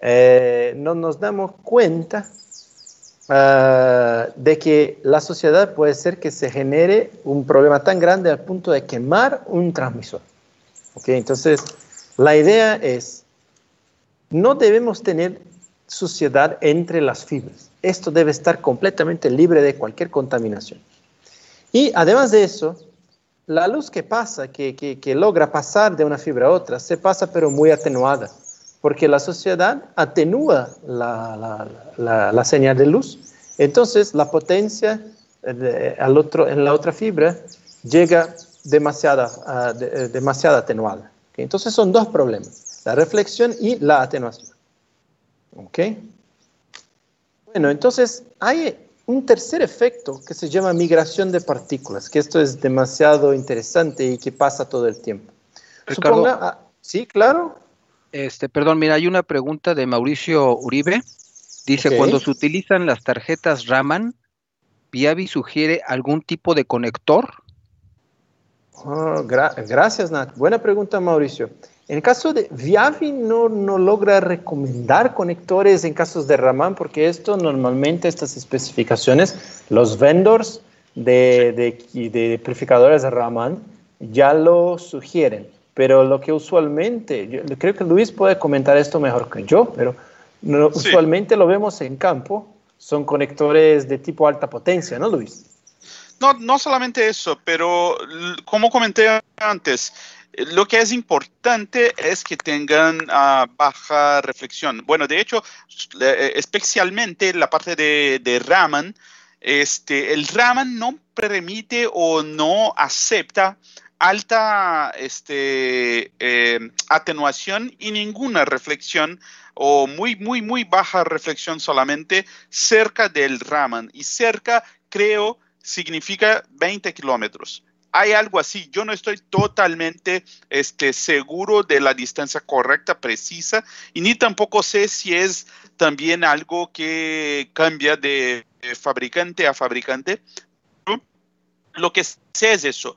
eh, no nos damos cuenta ah, de que la sociedad puede ser que se genere un problema tan grande al punto de quemar un transmisor. ¿Okay? Entonces, la idea es, no debemos tener suciedad entre las fibras. Esto debe estar completamente libre de cualquier contaminación. Y además de eso, la luz que pasa, que, que logra pasar de una fibra a otra, se pasa pero muy atenuada porque la sociedad atenúa la, señal de luz. Entonces, la potencia al otro, en la otra fibra llega demasiada, ah, eh, demasiado atenuada. Entonces, son dos problemas, la reflexión y la atenuación. ¿Ok? Bueno, entonces hay un tercer efecto que se llama migración de partículas, que esto es demasiado interesante y que pasa todo el tiempo. Suponga, ah, sí, claro. Este, perdón, mira, hay una pregunta de Mauricio Uribe. Dice, cuando se utilizan las tarjetas Raman, ¿Viavi sugiere algún tipo de conector? Oh, gracias, Nat. Buena pregunta, Mauricio. En el caso de Viavi no, no logra recomendar conectores en casos de Raman porque esto normalmente, estas especificaciones, los vendors de, de, de amplificadores de Raman ya lo sugieren pero lo que usualmente, yo creo que Luis puede comentar esto mejor que yo, pero usualmente lo vemos en campo, son conectores de tipo alta potencia, ¿no, Luis? No, no solamente eso, pero como comenté antes, lo que es importante es que tengan ah, baja reflexión. Bueno, de hecho, eh, especialmente la parte de, de Raman, este, el Raman no permite o no acepta alta este, eh, atenuación y ninguna reflexión o muy, muy, muy baja reflexión solamente cerca del Raman. Y cerca, creo, significa 20 kilómetros. Hay algo así. Yo no estoy totalmente este, seguro de la distancia correcta, precisa, y ni tampoco sé si es también algo que cambia de fabricante a fabricante. Lo que sé es eso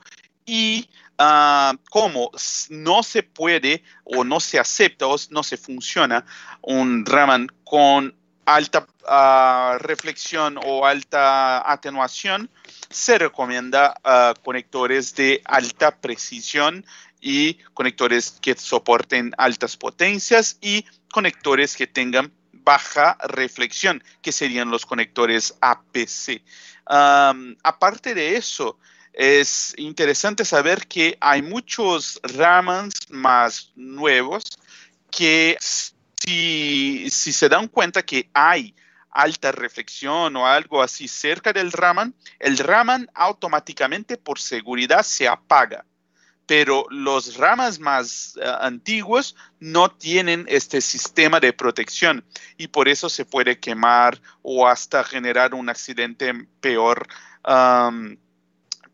y uh, como no se puede o no se acepta o no se funciona un Raman con alta uh, reflexión o alta atenuación, se recomienda uh, conectores de alta precisión y conectores que soporten altas potencias y conectores que tengan baja reflexión, que serían los conectores APC. Aparte de eso, es interesante saber que hay muchos Ramans más nuevos que si, se dan cuenta que hay alta reflexión o algo así cerca del Raman, el Raman automáticamente por seguridad se apaga. Pero los ramas más eh, antiguos no tienen este sistema de protección y por eso se puede quemar o hasta generar un accidente peor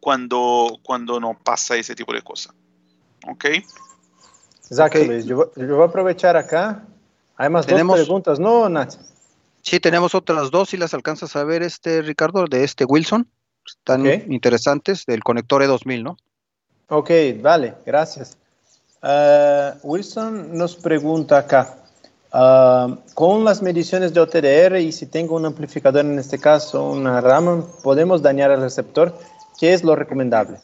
cuando, cuando no pasa ese tipo de cosas. ¿Ok? Exacto, Yo, voy a aprovechar acá. Hay más ¿Tenemos, dos preguntas, ¿no, Nat? Sí, tenemos otras dos, si las alcanzas a ver, este Ricardo, de este Wilson. Están interesantes, del conector E2000, ¿no? Ok, vale, gracias. Uh, Wilson nos pregunta acá, uh, con las mediciones de OTDR y si tengo un amplificador, en este caso una Raman, ¿podemos dañar el receptor? ¿Qué es lo recomendable?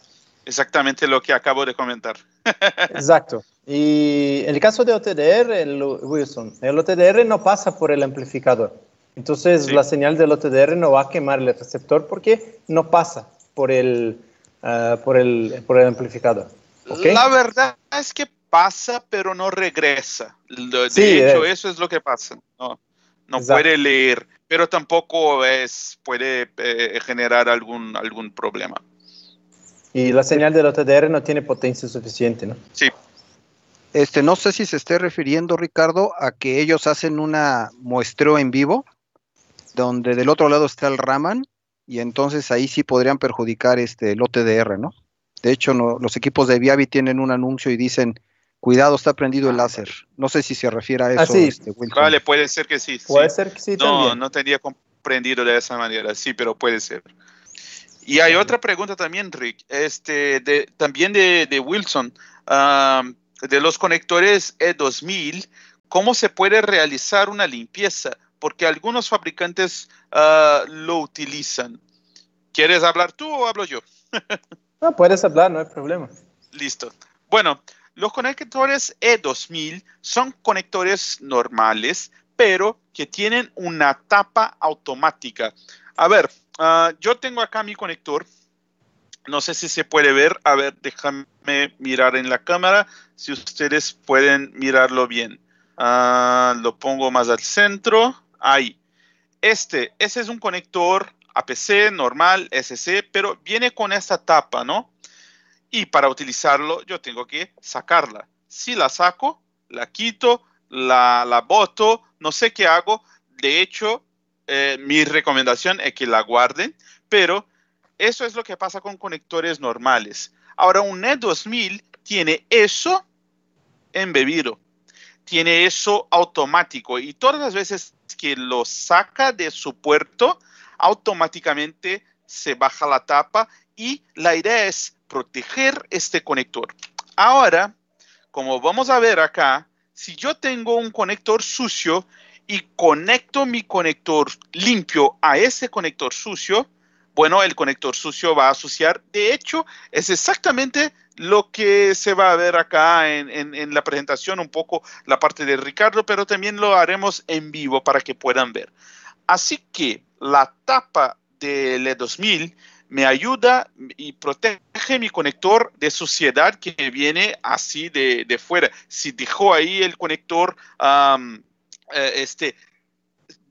Exactamente lo que acabo de comentar. Exacto. Y el caso de OTDR, Wilson, el OTDR no pasa por el amplificador. Entonces la señal del OTDR no va a quemar el receptor porque no pasa por el, ah, por el, por el amplificador. La verdad es que pasa, pero no regresa. De hecho, eso es lo que pasa. No, no puede leer, pero tampoco es, puede eh, generar algún, algún problema. Y la señal del OTDR no tiene potencia suficiente, ¿no? Sí. Este, no sé si se esté refiriendo, Ricardo, a que ellos hacen una muestreo en vivo, donde del otro lado está el Raman, y entonces ahí sí podrían perjudicar este, el OTDR, ¿no? De hecho, los equipos de Viavi tienen un anuncio y dicen, cuidado, está prendido el láser. No sé si se refiere a eso. Ah, sí. Este, vale, puede ser que sí. Puede ser que sí. No, no tenía comprendido de esa manera, sí, pero puede ser. Y hay otra pregunta también, Rick, este, de, también de, de Wilson, de los conectores E2000, ¿cómo se puede realizar una limpieza? Porque algunos fabricantes ah, lo utilizan. ¿Quieres hablar tú o hablo yo? no, puedes hablar, no hay problema. Listo. Bueno, los conectores E2000 son conectores normales, pero que tienen una tapa automática. A ver, Ah, yo tengo acá mi conector. No sé si se puede ver. A ver, déjame mirar en la cámara si ustedes pueden mirarlo bien. Ah, lo pongo más al centro. Ahí. Este, ese es un conector APC normal, SC, pero viene con esta tapa, ¿no? Y para utilizarlo yo tengo que sacarla. Si la saco, la quito, la, boto, no sé qué hago. De hecho, eh, mi recomendación es que la guarden, pero eso es lo que pasa con conectores normales. Ahora, un NET 2000 tiene eso embebido, tiene eso automático y todas las veces que lo saca de su puerto, automáticamente se baja la tapa y la idea es proteger este conector. Ahora, como vamos a ver acá, si yo tengo un conector sucio, y conecto mi conector limpio a ese conector sucio, bueno, el conector sucio va a asociar. De hecho, es exactamente lo que se va a ver acá en, la presentación, un poco la parte de Ricardo, pero también lo haremos en vivo para que puedan ver. Así que la tapa del E2000 me ayuda y protege mi conector de suciedad que viene así de, fuera. Si dejó ahí el conector eh, este,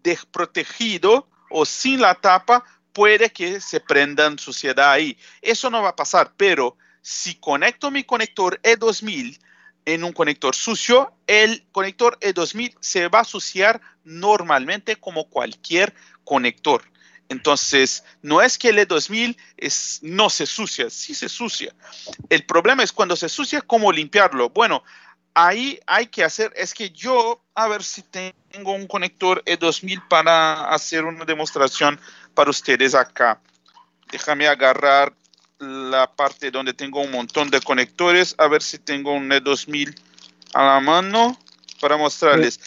desprotegido o sin la tapa, puede que se prendan suciedad ahí. Eso no va a pasar, pero si conecto mi conector E2000 en un conector sucio, el conector E2000 se va a asociar normalmente como cualquier conector. Entonces, no es que el E2000 es, no se sucia, sí se sucia. El problema es cuando se sucia, ¿cómo limpiarlo? Bueno, ahí hay que hacer, es que yo, a ver si tengo un conector E2000 para hacer una demostración para ustedes acá. Déjame agarrar la parte donde tengo un montón de conectores, a ver si tengo un E2000 a la mano para mostrarles.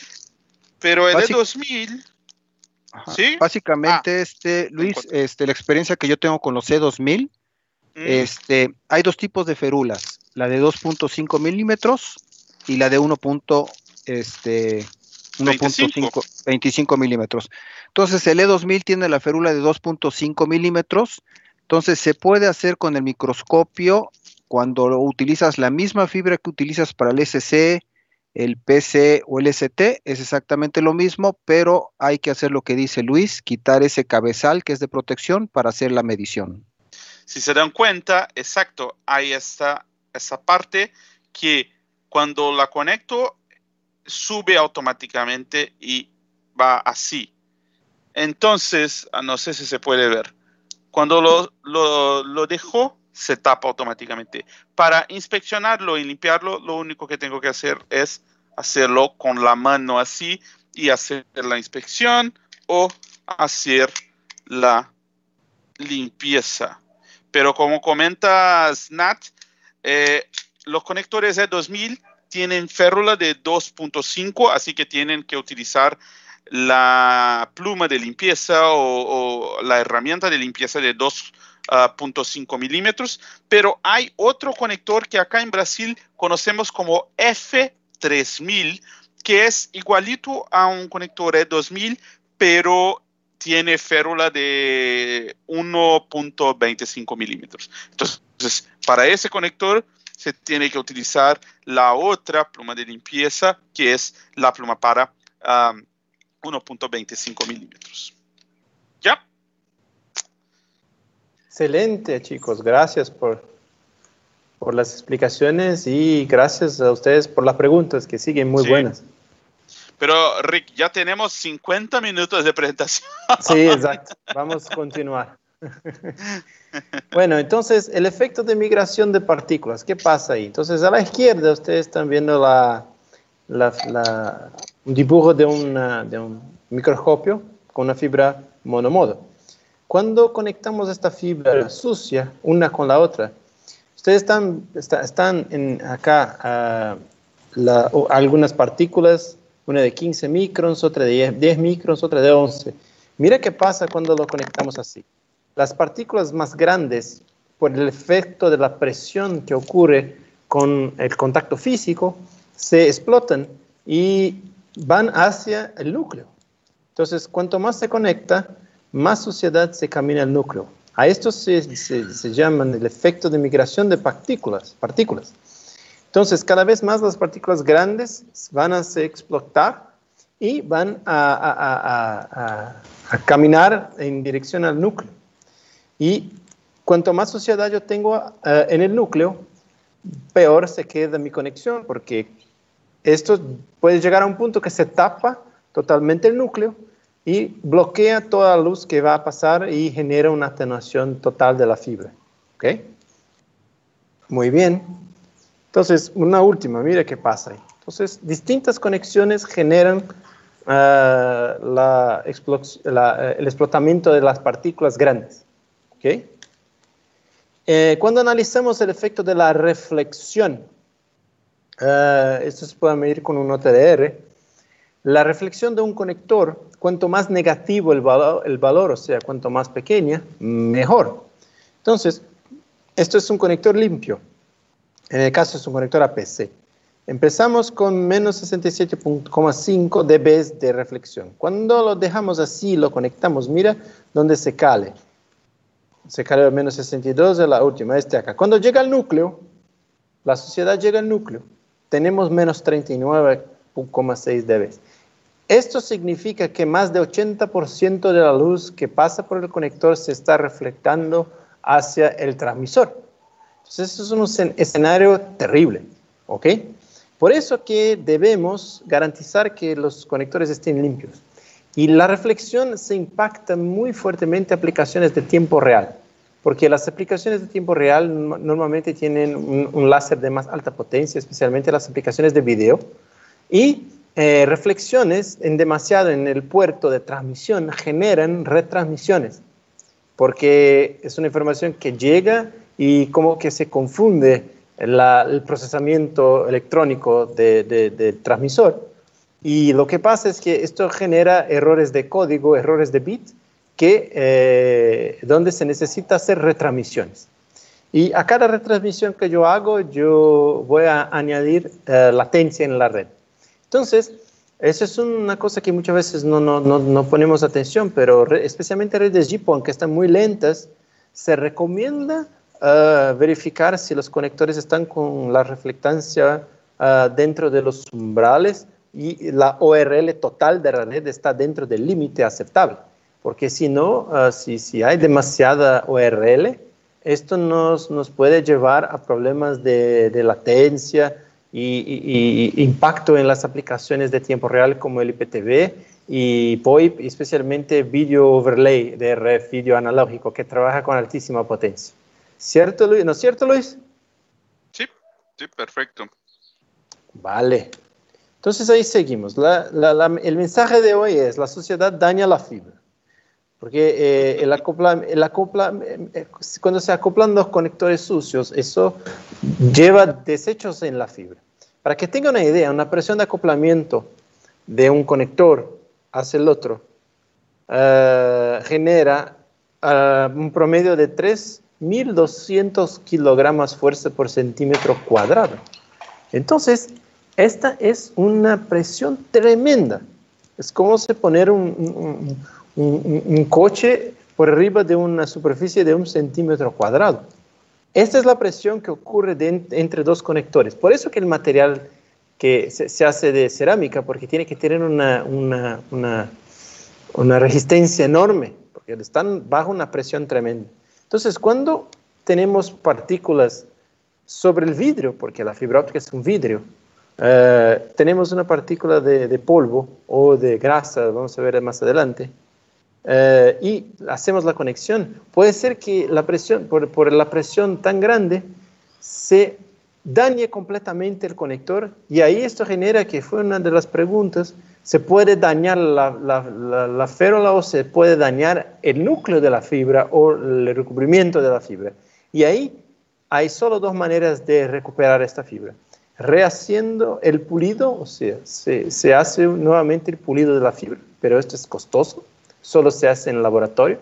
Pero el E2000... ¿sí? Básicamente, ah, este, Luis, este, la experiencia que yo tengo con los E2000, mm. este, hay dos tipos de ferulas, la de 2.5 milímetros y la de 1.25 este, 25 milímetros. Entonces el E2000 tiene la férula de 2.5 milímetros. Entonces se puede hacer con el microscopio cuando utilizas la misma fibra que utilizas para el SC, el PC o el ST, es exactamente lo mismo, pero hay que hacer lo que dice Luis, quitar ese cabezal que es de protección para hacer la medición. Si se dan cuenta, exacto, hay esta, esa parte que cuando la conecto, sube automáticamente y va así. Entonces, ah, no sé si se puede ver. Cuando lo, lo, lo dejo, se tapa automáticamente. Para inspeccionarlo y limpiarlo, lo único que tengo que hacer es hacerlo con la mano así y hacer la inspección o hacer la limpieza. Pero como comenta Snat, eh, los conectores E2000 tienen férula de 2.5, así que tienen que utilizar la pluma de limpieza o, la herramienta de limpieza de 2.5 ah, milímetros, pero hay otro conector que acá en Brasil conocemos como F3000, que es igualito a un conector E2000, pero tiene férula de 1.25 milímetros. Entonces, para ese conector se tiene que utilizar la otra pluma de limpieza, que es la pluma para 1.25 milímetros. ¿Ya? Excelente, chicos. Gracias por, por las explicaciones y gracias a ustedes por las preguntas que siguen muy buenas. Pero Rick, ya tenemos 50 minutos de presentación. Sí, exacto. Vamos a continuar. Bueno, entonces el efecto de migración de partículas, ¿qué pasa ahí? Entonces a la izquierda ustedes están viendo la, un dibujo de, de un microscopio con una fibra monomodo. Cuando conectamos esta fibra sucia una con la otra, ustedes están, están en acá ah, algunas partículas, una de 15 microns, otra de 10 microns, otra de 11. Mira qué pasa cuando lo conectamos así. Las partículas más grandes, por el efecto de la presión que ocurre con el contacto físico, se explotan y van hacia el núcleo. Entonces, cuanto más se conecta, más suciedad se camina al núcleo. A esto se, se, llama el efecto de migración de partículas, partículas. Entonces, cada vez más las partículas grandes van a se explotar y van a, a caminar en dirección al núcleo. Y cuanto más suciedad yo tengo eh, en el núcleo, peor se queda mi conexión, porque esto puede llegar a un punto que se tapa totalmente el núcleo y bloquea toda la luz que va a pasar y genera una atenuación total de la fibra. ¿Ok? Muy bien. Entonces, una última, mire qué pasa ahí. Entonces, distintas conexiones generan la, eh, el explotamiento de las partículas grandes. Eh, cuando analizamos el efecto de la reflexión, uh, esto se puede medir con un OTDR, la reflexión de un conector, cuanto más negativo el valor, o sea, cuanto más pequeña, mejor. Entonces, esto es un conector limpio. En el caso es un conector APC. Empezamos con menos 67.5 dB de reflexión. Cuando lo dejamos así, lo conectamos, mira dónde se cale se carga menos 62 de la última, este acá. Cuando llega al núcleo, la sociedad llega al núcleo, tenemos menos 39,6 dB. Esto significa que más de 80% de la luz que pasa por el conector se está reflectando hacia el transmisor. Entonces, eso es un escenario terrible, ¿ok? Por eso que debemos garantizar que los conectores estén limpios. Y la reflexión se impacta muy fuertemente en aplicaciones de tiempo real, porque las aplicaciones de tiempo real normalmente tienen un, láser de más alta potencia, especialmente las aplicaciones de video, y eh, reflexiones en demasiado en el puerto de transmisión generan retransmisiones, porque es una información que llega y como que se confunde el procesamiento electrónico del transmisor y lo que pasa es que esto genera errores de código, errores de bit, que, eh, donde se necesita hacer retransmisiones. Y a cada retransmisión que yo hago, yo voy a añadir eh, latencia en la red. Entonces, eso es una cosa que muchas veces no, no, no, no ponemos atención, pero especialmente redes GPON que están muy lentas, se recomienda eh, verificar si los conectores están con la reflectancia dentro de los umbrales y la ORL total de la red está dentro del límite aceptable. Porque si no, ah, si, si, hay demasiada ORL, esto nos, nos puede llevar a problemas de, de latencia y, impacto en las aplicaciones de tiempo real como el IPTV y POIP, especialmente Video Overlay de RF, video analógico, que trabaja con altísima potencia. ¿Cierto, Luis? ¿No es cierto, Luis? Sí, sí, perfecto. Vale. Entonces ahí seguimos. el mensaje de hoy es, la sociedad daña la fibra. Porque eh, el acopla, el acopla, eh, cuando se acoplan dos conectores sucios, eso lleva desechos en la fibra. Para que tenga una idea, una presión de acoplamiento de un conector hacia el otro eh, genera un promedio de 3.200 kilogramos fuerza por centímetro cuadrado. Entonces, esta es una presión tremenda. Es como si poner un, un, coche por arriba de una superficie de un centímetro cuadrado. Esta es la presión que ocurre entre dos conectores. Por eso que el material que se, hace de cerámica, porque tiene que tener una, resistencia enorme, porque están bajo una presión tremenda. Entonces, cuando tenemos partículas sobre el vidrio, porque la fibra óptica es un vidrio, eh, tenemos una partícula de, polvo o de grasa, vamos a ver más adelante, eh, y hacemos la conexión. Puede ser que la presión, por, la presión tan grande, se dañe completamente el conector y ahí esto genera que fue una de las preguntas, se puede dañar la, la, o se puede dañar el núcleo de la fibra o el recubrimiento de la fibra. Y ahí hay solo dos maneras de recuperar esta fibra. Rehaciendo el pulido, o sea, se, hace nuevamente el pulido de la fibra, pero esto es costoso, solo se hace en el laboratorio.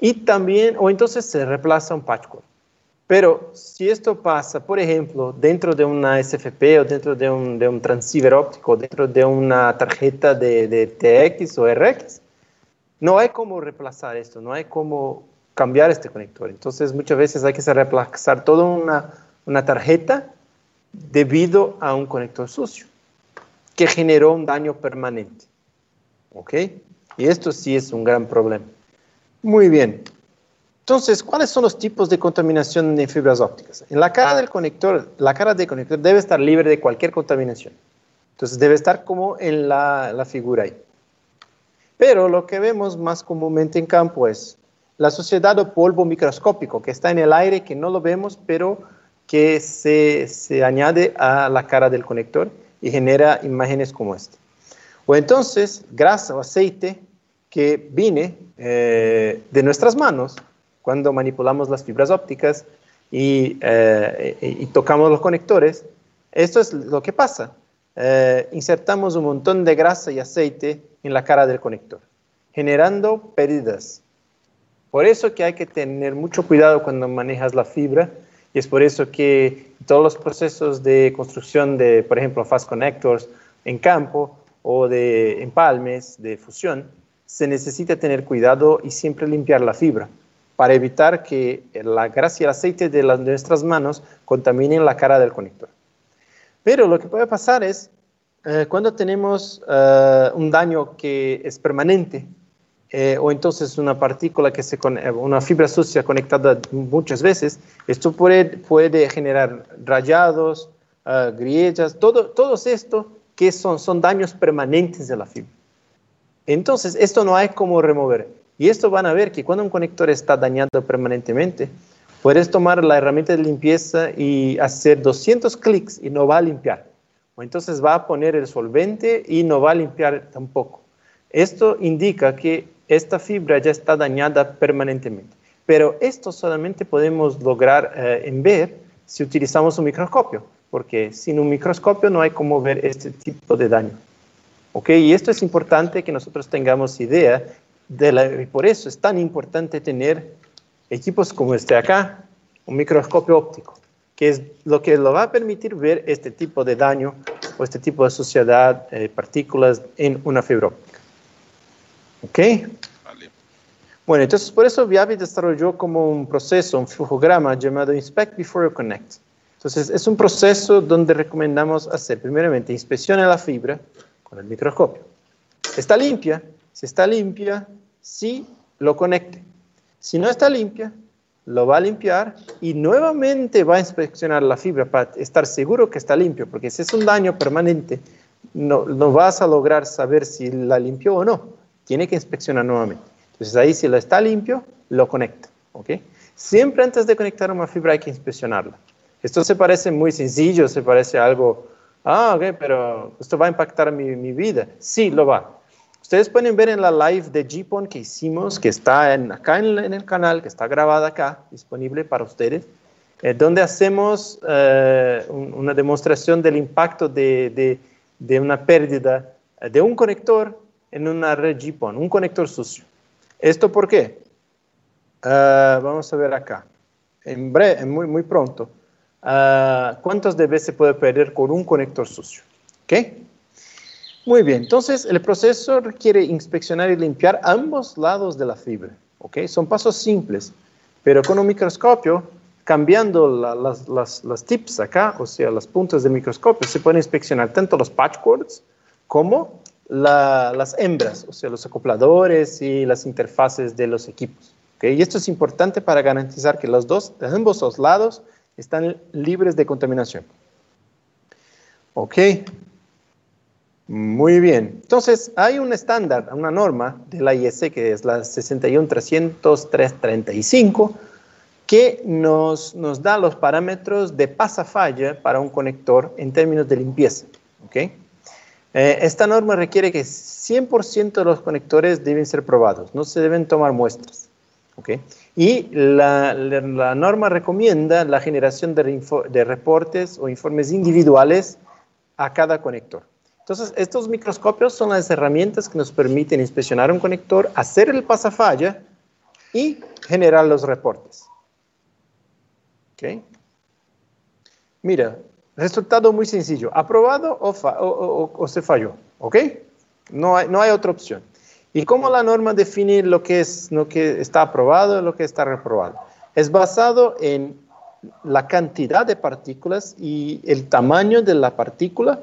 Y también, o entonces se reemplaza un patchwork. Pero si esto pasa, por ejemplo, dentro de una SFP o dentro de un, de un transceiver óptico, dentro de una tarjeta de, de, TX o RX, no hay cómo reemplazar esto, no hay cómo cambiar este conector. Entonces muchas veces hay que reemplazar toda una, una tarjeta debido a un conector sucio que generó un daño permanente. ¿Ok? Y esto sí es un gran problema. Muy bien. Entonces, ¿cuáles son los tipos de contaminación en fibras ópticas? En la cara del conector, la cara del conector debe estar libre de cualquier contaminación. Entonces, debe estar como en la, la figura ahí. Pero lo que vemos más comúnmente en campo es la sociedad o polvo microscópico que está en el aire, que no lo vemos, pero que se, se añade a la cara del conector y genera imágenes como esta. O entonces, grasa o aceite que viene eh, de nuestras manos cuando manipulamos las fibras ópticas y, eh, tocamos los conectores. Esto es lo que pasa. Eh, insertamos un montón de grasa y aceite en la cara del conector, generando pérdidas por eso que hay que tener mucho cuidado cuando manejas la fibra y es por eso que todos los procesos de construcción de, por ejemplo, fast connectors en campo o de empalmes, de fusión, se necesita tener cuidado y siempre limpiar la fibra para evitar que la grasa y el aceite de, nuestras manos contaminen la cara del conector. Pero lo que puede pasar es, eh, cuando tenemos eh, un daño que es permanente, eh, o entonces una partícula que se eh, una fibra sucia conectada muchas veces, esto puede, generar rayados, grietas, todo, todo esto que son, son daños permanentes de la fibra. Entonces, esto no hay cómo remover. Y esto van a ver que cuando un conector está dañado permanentemente, puedes tomar la herramienta de limpieza y hacer 200 clics y no va a limpiar. O entonces va a poner el solvente y no va a limpiar tampoco. Esto indica que esta fibra ya está dañada permanentemente. Pero esto solamente podemos lograr eh, en ver si utilizamos un microscopio, porque sin un microscopio no hay cómo ver este tipo de daño. ¿Ok? Y esto es importante que nosotros tengamos idea de la, y por eso es tan importante tener equipos como este acá, un microscopio óptico, que es lo que lo va a permitir ver este tipo de daño o este tipo de suciedad, eh, partículas en una fibra óptica. ¿Ok? Bueno, entonces por eso Viavi desarrolló como un proceso, un flujograma llamado Inspect Before You Connect. Entonces es un proceso donde recomendamos hacer primeramente inspección de la fibra con el microscopio. ¿Está limpia? Si está limpia, sí lo conecte. Si no está limpia, lo va a limpiar y nuevamente va a inspeccionar la fibra para estar seguro que está limpio, porque si es un daño permanente, no, vas a lograr saber si la limpió o no tiene que inspeccionar nuevamente. Entonces ahí si lo está limpio, lo conecta. ¿ok? Siempre antes de conectar una fibra hay que inspeccionarla. Esto se parece muy sencillo, se parece algo, ah, ok, pero esto va a impactar mi, mi vida. Sí, lo va. Ustedes pueden ver en la live de GPON que hicimos, que está en, acá en, el canal, que está grabada acá, disponible para ustedes, eh, donde hacemos eh, una demostración del impacto de, de, de una pérdida de un conector en una red GPON, un conector sucio. ¿Esto por qué? Ah, vamos a ver acá. En breve, muy, muy pronto. Uh, ¿Cuántos dB se puede perder con un conector sucio? ¿Ok? Muy bien, entonces el proceso requiere inspeccionar y limpiar ambos lados de la fibra. ¿ok? Son pasos simples, pero con un microscopio, cambiando las, tips acá, o sea, las puntas del microscopio, se pueden inspeccionar tanto los patch cords como las hembras, o sea, los acopladores y las interfaces de los equipos. Y esto es importante para garantizar que los dos, ambos los lados están libres de contaminación. Ok. Muy bien. Entonces, hay un estándar, una norma de la IEC que es la 6130335 que nos, nos da los parámetros de pasa-falla para un conector en términos de limpieza. ¿okay? Eh, esta norma requiere que 100% de los conectores deben ser probados, no se deben tomar muestras. ¿okay? Y la, la, norma recomienda la generación de, de reportes o informes individuales a cada conector. Entonces, estos microscopios son las herramientas que nos permiten inspeccionar un conector, hacer el pasafalla y generar los reportes. ¿Ok? Mira, resultado muy sencillo. ¿Aprobado o, se falló? ¿Ok? No hay, no hay otra opción. ¿Y cómo la norma define lo que, es, lo que está aprobado y lo que está reprobado? Es basado en la cantidad de partículas y el tamaño de la partícula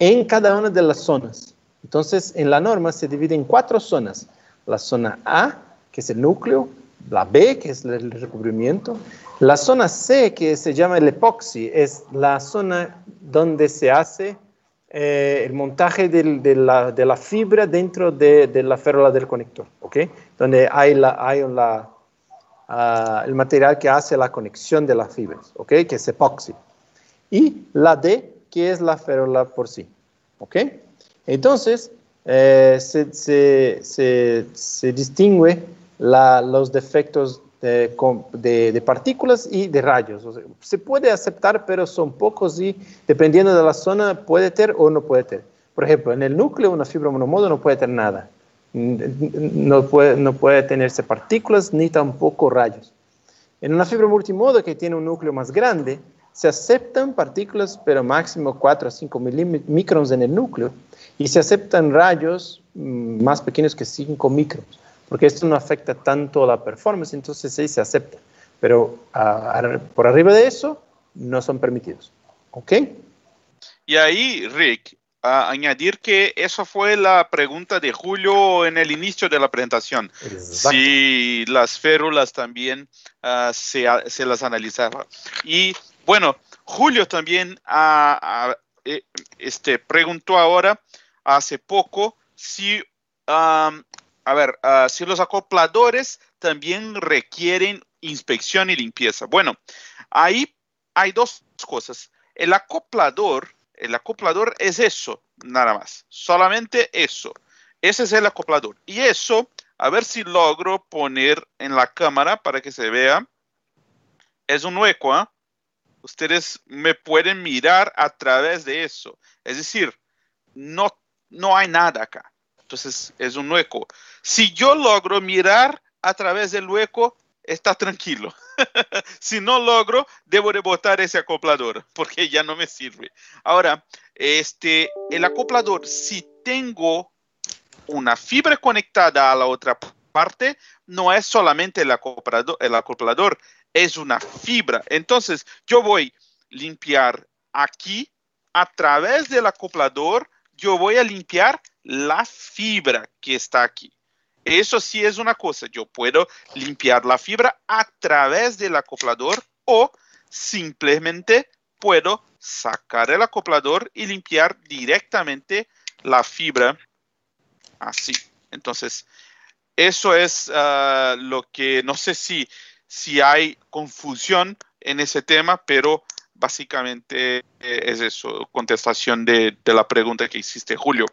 en cada una de las zonas. Entonces, en la norma se divide en cuatro zonas. La zona A, que es el núcleo, la B, que es el recubrimiento, la zona C, que se llama el epoxi, es la zona donde se hace eh, el montaje de, la, fibra dentro de, la férula del conector, ¿ok? Donde hay, ah, el material que hace la conexión de las fibras, ¿ok? Que es epoxi. Y la D, que es la férula por sí. ¿Ok? Entonces, eh, se, distingue los defectos de, partículas y de rayos. se puede aceptar, pero son pocos y dependiendo de la zona puede tener o no puede tener. Por ejemplo, en el núcleo una fibra monomodo no puede tener nada. No puede, no puede tenerse partículas ni tampoco rayos. En una fibra multimodo que tiene un núcleo más grande, se aceptan partículas, pero máximo 4 a 5 microns en el núcleo, y se aceptan rayos mm, más pequeños que 5 microns, porque esto no afecta tanto a la performance, entonces sí se acepta. Pero por arriba de eso, no son permitidos. ¿Ok? Y ahí, Rick, a añadir que esa fue la pregunta de Julio en el inicio de la presentación. Si las férulas también ah, se, se, las analizaba. Y bueno, Julio también eh, este, preguntó ahora, hace poco, si, a ver, ah, si los acopladores también requieren inspección y limpieza. Bueno, ahí hay dos cosas. El acoplador, el acoplador es eso, nada más, solamente eso. Ese es el acoplador. Y eso, a ver si logro poner en la cámara para que se vea. Es un hueco, ¿ah? ustedes me pueden mirar a través de eso. Es decir, no, no hay nada acá. Entonces es un hueco. Si yo logro mirar a través del hueco, está tranquilo. si no logro, debo de botar ese acoplador porque ya no me sirve. Ahora, este, el acoplador, si tengo una fibra conectada a la otra parte, no es solamente el acoplador, el acoplador es una fibra. Entonces, yo voy a limpiar aquí a través del acoplador, yo voy a limpiar la fibra que está aquí. Eso sí es una cosa, yo puedo limpiar la fibra a través del acoplador o simplemente puedo sacar el acoplador y limpiar directamente la fibra así. Entonces, eso es ah, lo que no sé si si hay confusión en ese tema, pero básicamente eh, es eso, contestación de, la pregunta que hiciste, Julio.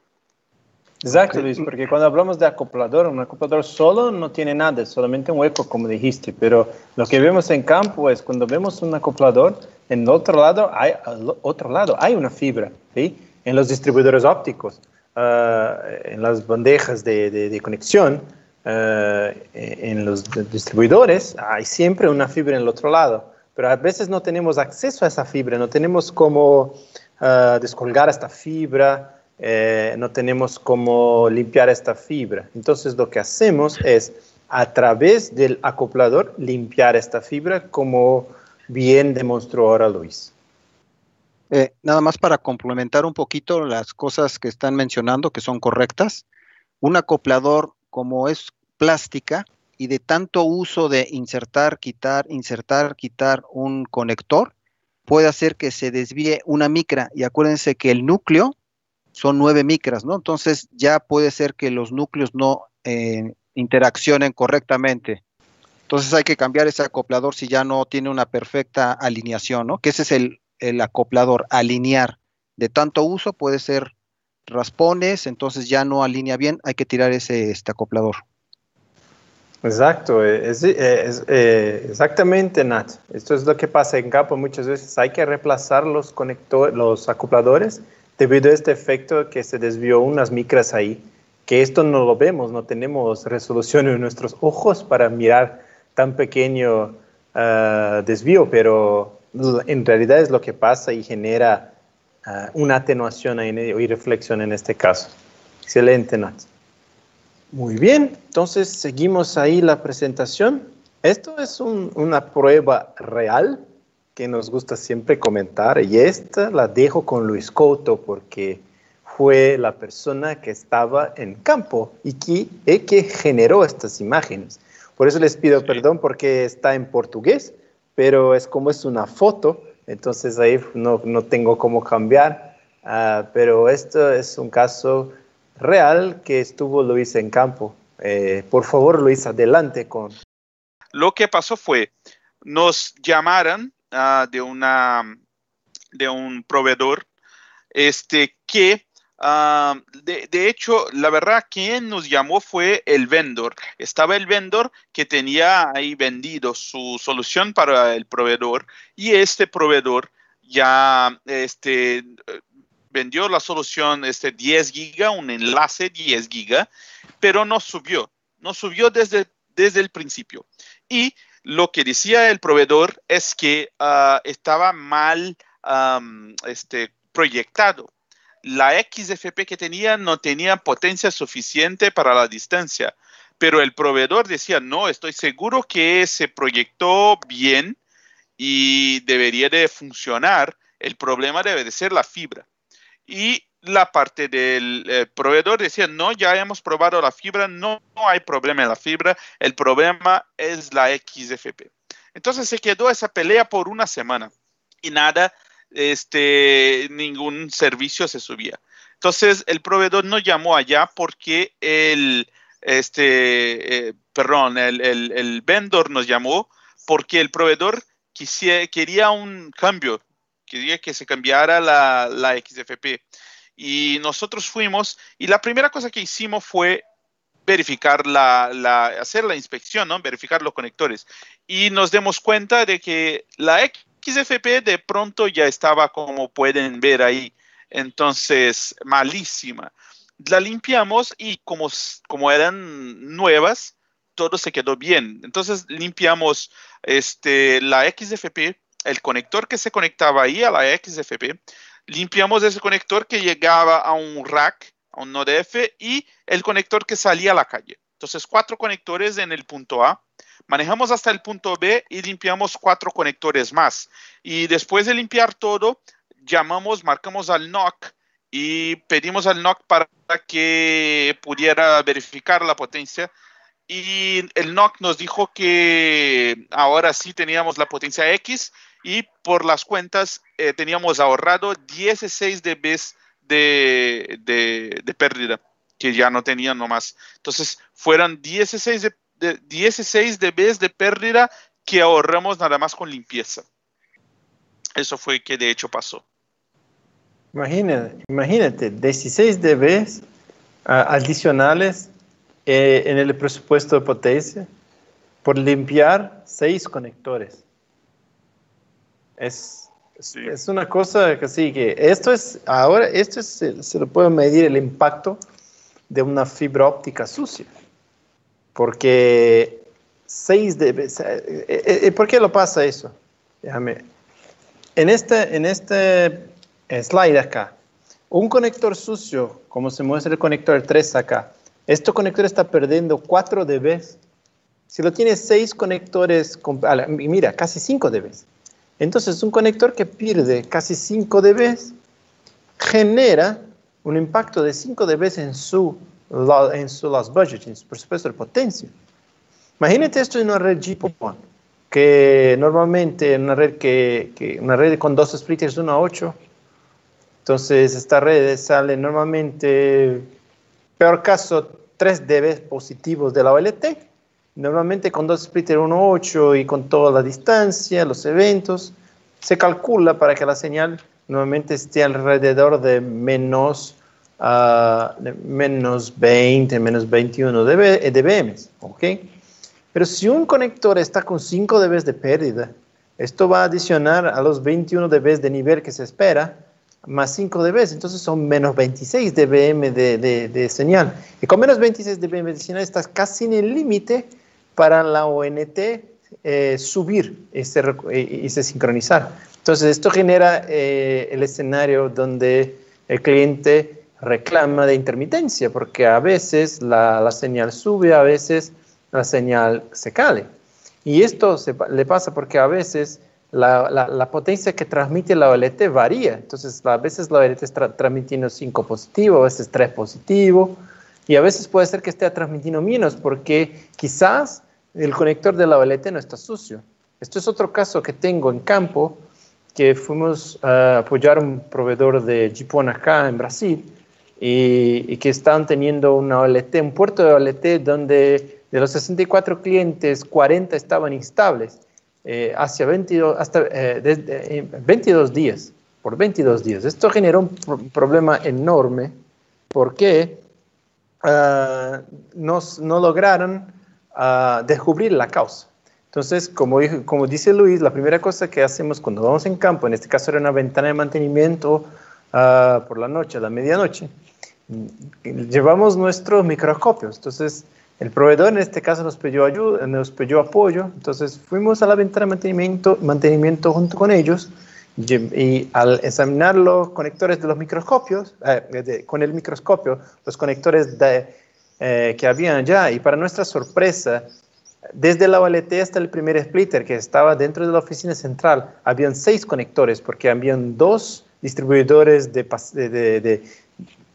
Exacto, Luis, porque cuando hablamos de acoplador, un acoplador solo no tiene nada, solamente un hueco, como dijiste, pero lo que vemos en campo es cuando vemos un acoplador, en otro lado hay, otro lado hay una fibra, ¿sí? En los distribuidores ópticos, ah, en las bandejas de, de conexión, eh, en los distribuidores hay siempre una fibra en el otro lado, pero a veces no tenemos acceso a esa fibra, no tenemos cómo uh, descolgar esta fibra eh, no tenemos cómo limpiar esta fibra. Entonces lo que hacemos es a través del acoplador limpiar esta fibra como bien demostró ahora Luis. Eh, nada más para complementar un poquito las cosas que están mencionando que son correctas. Un acoplador como es plástica y de tanto uso de insertar, quitar, insertar, quitar un conector, puede hacer que se desvíe una micra. Y acuérdense que el núcleo son nueve micras, ¿no? Entonces ya puede ser que los núcleos no eh, interaccionen correctamente. Entonces hay que cambiar ese acoplador si ya no tiene una perfecta alineación, ¿no? Que ese es el, acoplador, alinear. De tanto uso puede ser raspones, entonces ya no alinea bien, hay que tirar ese este acoplador. Exacto, es, eh, exactamente, Nat. Esto es lo que pasa en campo muchas veces. Hay que reemplazar los, los acopladores debido a este efecto que se desvió unas micras ahí, que esto no lo vemos, no tenemos resolución en nuestros ojos para mirar tan pequeño ah, desvío, pero en realidad es lo que pasa y genera ah, una atenuación y reflexión en este caso. Excelente, Nat. Muy bien, entonces seguimos ahí la presentación. Esto es una prueba real que nos gusta siempre comentar y esta la dejo con Luis Couto porque fue la persona que estaba en campo y que, y que generó estas imágenes. Por eso les pido perdón porque está en portugués, pero es como es una foto, entonces ahí no, no tengo cómo cambiar, uh, pero esto es un caso real que estuvo Luis en campo. Eh, por favor, Luis, adelante con... Lo que pasó fue, nos llamaron uh, de, una, de un proveedor este, que de, hecho, la verdad, quien nos llamó fue el vendor. Estaba el vendor que tenía ahí vendido su solución para el proveedor y este proveedor ya este, vendió la solución este 10 giga, un enlace 10 giga, pero no subió, no subió desde, desde el principio. Y lo que decía el proveedor es que ah, estaba mal este, proyectado la XFP que tenía no tenía potencia suficiente para la distancia, pero el proveedor decía, no, estoy seguro que se proyectó bien y debería de funcionar. El problema debe de ser la fibra. Y la parte del eh, proveedor decía, no, ya hemos probado la fibra, no, hay problema en la fibra, el problema es la XFP. Entonces se quedó esa pelea por una semana y nada este, ningún servicio se subía. Entonces, el proveedor no llamó allá porque el, este, eh, perdón, el, el, vendor nos llamó porque el proveedor quería un cambio, quería que se cambiara la, la XFP. Y nosotros fuimos y la primera cosa que hicimos fue verificar la, hacer la inspección, ¿no? verificar los conectores. Y nos dimos cuenta de que la XFP de pronto ya estaba como pueden ver ahí, entonces malísima. La limpiamos y como, como eran nuevas, todo se quedó bien. Entonces limpiamos este, la XFP, el conector que se conectaba ahí a la XFP, limpiamos ese conector que llegaba a un rack, a un NodeF y el conector que salía a la calle. Entonces, cuatro conectores en el punto A Manejamos hasta el punto B y limpiamos cuatro conectores más. Y después de limpiar todo, llamamos, marcamos al NOC y pedimos al NOC para que pudiera verificar la potencia. Y el NOC nos dijo que ahora sí teníamos la potencia X y por las cuentas eh, teníamos ahorrado 16 dB de, de, de pérdida que ya no tenían nomás. Entonces, fueron 16 de de 16 dB de pérdida que ahorramos nada más con limpieza. Eso fue que de hecho pasó. Imagínate, imagínate 16 dB adicionales eh, en el presupuesto de potencia por limpiar seis conectores. Es, es una cosa que sí, que esto es, ahora, esto es, se lo puede medir el impacto de una fibra óptica sucia porque 6 de... Eh, eh, eh, ¿Por qué lo pasa eso? Déjame. En este, en este slide acá, un conector sucio, como se muestra el conector 3 acá, este conector está perdiendo 4 dB. Si lo tiene 6 conectores, mira, casi 5 dB. Entonces, un conector que pierde casi 5 dB genera un impacto de 5 dB en su, en su loss budgeting, por supuesto, de potencia. Imagínate esto en una red GPON, que normalmente en una red, que, una red con dos splitters 1 a 8, entonces esta red sale normalmente, peor caso, 3 dB positivos de la OLT, normalmente con dos splitters 1 a 8 y con toda la distancia, los eventos, se calcula para que la señal normalmente esté alrededor de menos, uh, menos 20, menos 21 dB, dBm, ¿ok? Pero si un conector está con 5 dB de pérdida, esto va a adicionar a los 21 dB de nivel que se espera, más 5 dB, entonces son menos 26 dBm de, señal. Y con menos 26 dBm de señal estás casi en el límite para la ONT eh, subir y se, sincronizar. Entonces esto genera eh, el escenario donde el cliente reclama de intermitencia, porque a veces la, la señal sube, a veces la señal se cae. Y esto se, le pasa porque a veces la, la, potencia que transmite la OLT varía. Entonces, a veces la OLT está transmitiendo 5 positivo, a veces 3 positivo, y a veces puede ser que esté transmitiendo menos porque quizás el conector de la OLT no está sucio. Esto es otro caso que tengo en campo, que fuimos a apoyar a un proveedor de GPON acá en Brasil, y, que están teniendo una OLT, un puerto de OLT donde de los 64 clientes, 40 estaban instables eh, hacia 22, hasta 22 eh, días, por 22 días. Esto generó un problema enorme porque uh, no lograron ah, descubrir la causa. Entonces, como, dice Luis, la primera cosa que hacemos cuando vamos en campo, en este caso era una ventana de mantenimiento ah, por la noche, a la medianoche, llevamos nuestros microscopios. Entonces, el proveedor en este caso nos pidió ayuda, nos pidió apoyo, entonces fuimos a la ventana de mantenimiento, mantenimiento junto con ellos y, al examinar los conectores de los microscopios, eh, con el microscopio, los conectores de, eh, que habían ya, y para nuestra sorpresa, desde la OLT hasta el primer splitter que estaba dentro de la oficina central, habían seis conectores porque habían dos distribuidores de, de,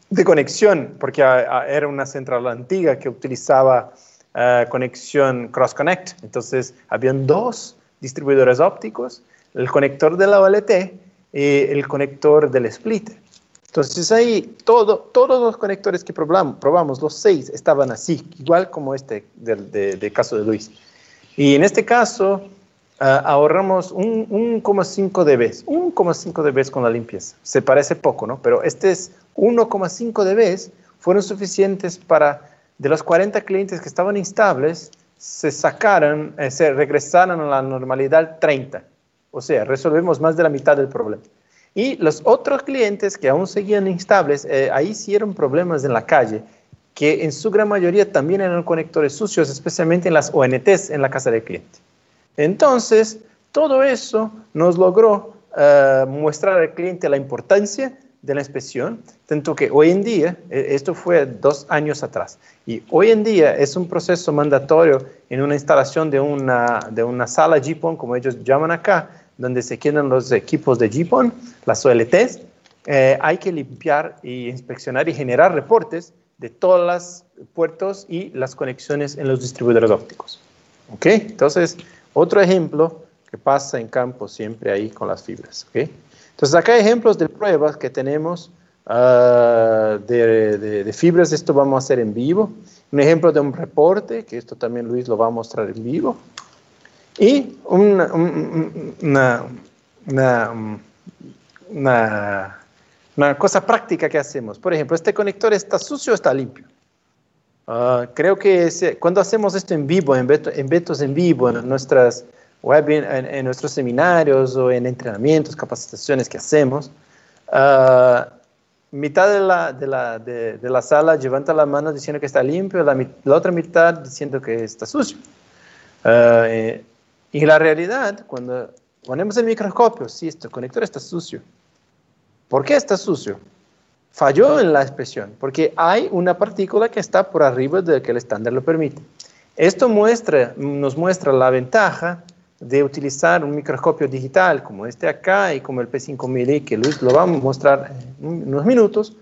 de conexión, porque era una central antigua que utilizaba eh, conexión Cross Connect. Entonces, habían dos distribuidores ópticos, el conector de la OLT y el conector del splitter. Entonces ahí todo, todos los conectores que probamos, probamos, los seis, estaban así, igual como este del de, caso de Luis. Y en este caso eh, ahorramos 1,5 dB, 1,5 dB con la limpieza. Se parece poco, ¿no? Pero este es 1,5 dB fueron suficientes para, de los 40 clientes que estaban instables, se sacaron, eh, se regresaron a la normalidad 30. O sea, resolvemos más de la mitad del problema. Y los otros clientes que aún seguían instables, eh, ahí sí eran problemas en la calle, que en su gran mayoría también eran conectores sucios, especialmente en las ONTs en la casa del cliente. Entonces, todo eso nos logró uh, mostrar al cliente la importancia de la inspección, tanto que hoy en día, e, esto fue dos años atrás, y hoy en día es un proceso mandatorio en una instalación de una, de una sala GPON, como ellos llaman acá, donde se quedan los equipos de GPON, las OLTs, eh, hay que limpiar y inspeccionar y generar reportes de todos los puertos y las conexiones en los distribuidores ópticos. ¿Ok? Entonces, otro ejemplo que pasa en campo siempre ahí con las fibras. ¿Ok? Entonces, acá hay ejemplos de pruebas que tenemos uh, de, de, fibras. Esto vamos a hacer en vivo. Un ejemplo de un reporte, que esto también Luis lo va a mostrar en vivo. Y una, una, una, una, cosa práctica que hacemos. Por ejemplo, este conector está sucio o está limpio. Uh, creo que cuando hacemos esto en vivo, en eventos en vivo, en nuestras web en, nuestros seminarios o en entrenamientos, capacitaciones que hacemos, uh, mitad de la, de, la, de, la, sala levanta la mano diciendo que está limpio, la, la otra mitad diciendo que está sucio. Uh, y la realidad, cuando ponemos el microscopio, sí, este conector está sucio. ¿Por qué está sucio? falló en la expresión, porque hay una partícula que está por arriba de que el estándar lo permite. Esto muestra, nos muestra la ventaja de utilizar un microscopio digital como este acá y como el P5000 que Luis lo va a mostrar en unos minutos,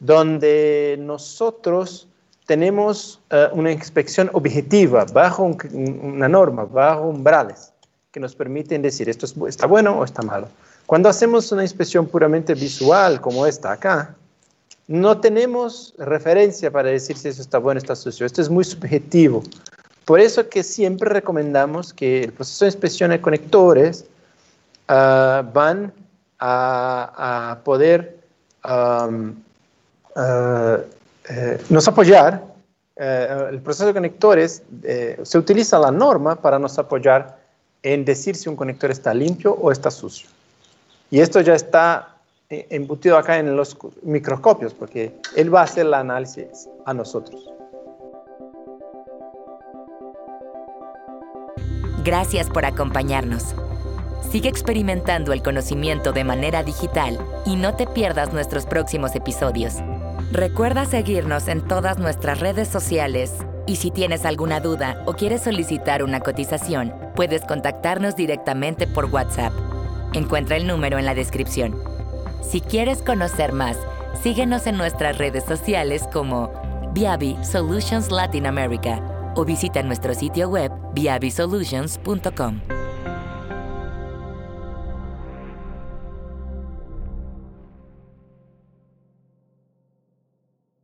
donde nosotros tenemos eh, una inspección objetiva bajo una norma, bajo umbrales, que nos permiten decir esto está bueno o está malo. Cuando hacemos una inspección puramente visual, como esta acá, no tenemos referencia para decir si eso está bueno o está sucio. Esto es muy subjetivo. Por eso que siempre recomendamos que el proceso de inspección de conectores ah, van a, poder ah, eh, nos apoyar. Eh, el proceso de conectores eh, se utiliza la norma para nos apoyar en decir si un conector está limpio o está sucio. Y esto ya está embutido acá en los microscopios, porque él va a hacer el análisis a nosotros. Gracias por acompañarnos. Sigue experimentando el conocimiento de manera digital y no te pierdas nuestros próximos episodios. Recuerda seguirnos en todas nuestras redes sociales y si tienes alguna duda o quieres solicitar una cotización, puedes contactarnos directamente por WhatsApp. Encuentra el número en la descripción. Si quieres conocer más, síguenos en nuestras redes sociales como Viavi Solutions Latin America o visita nuestro sitio web viavisolutions.com.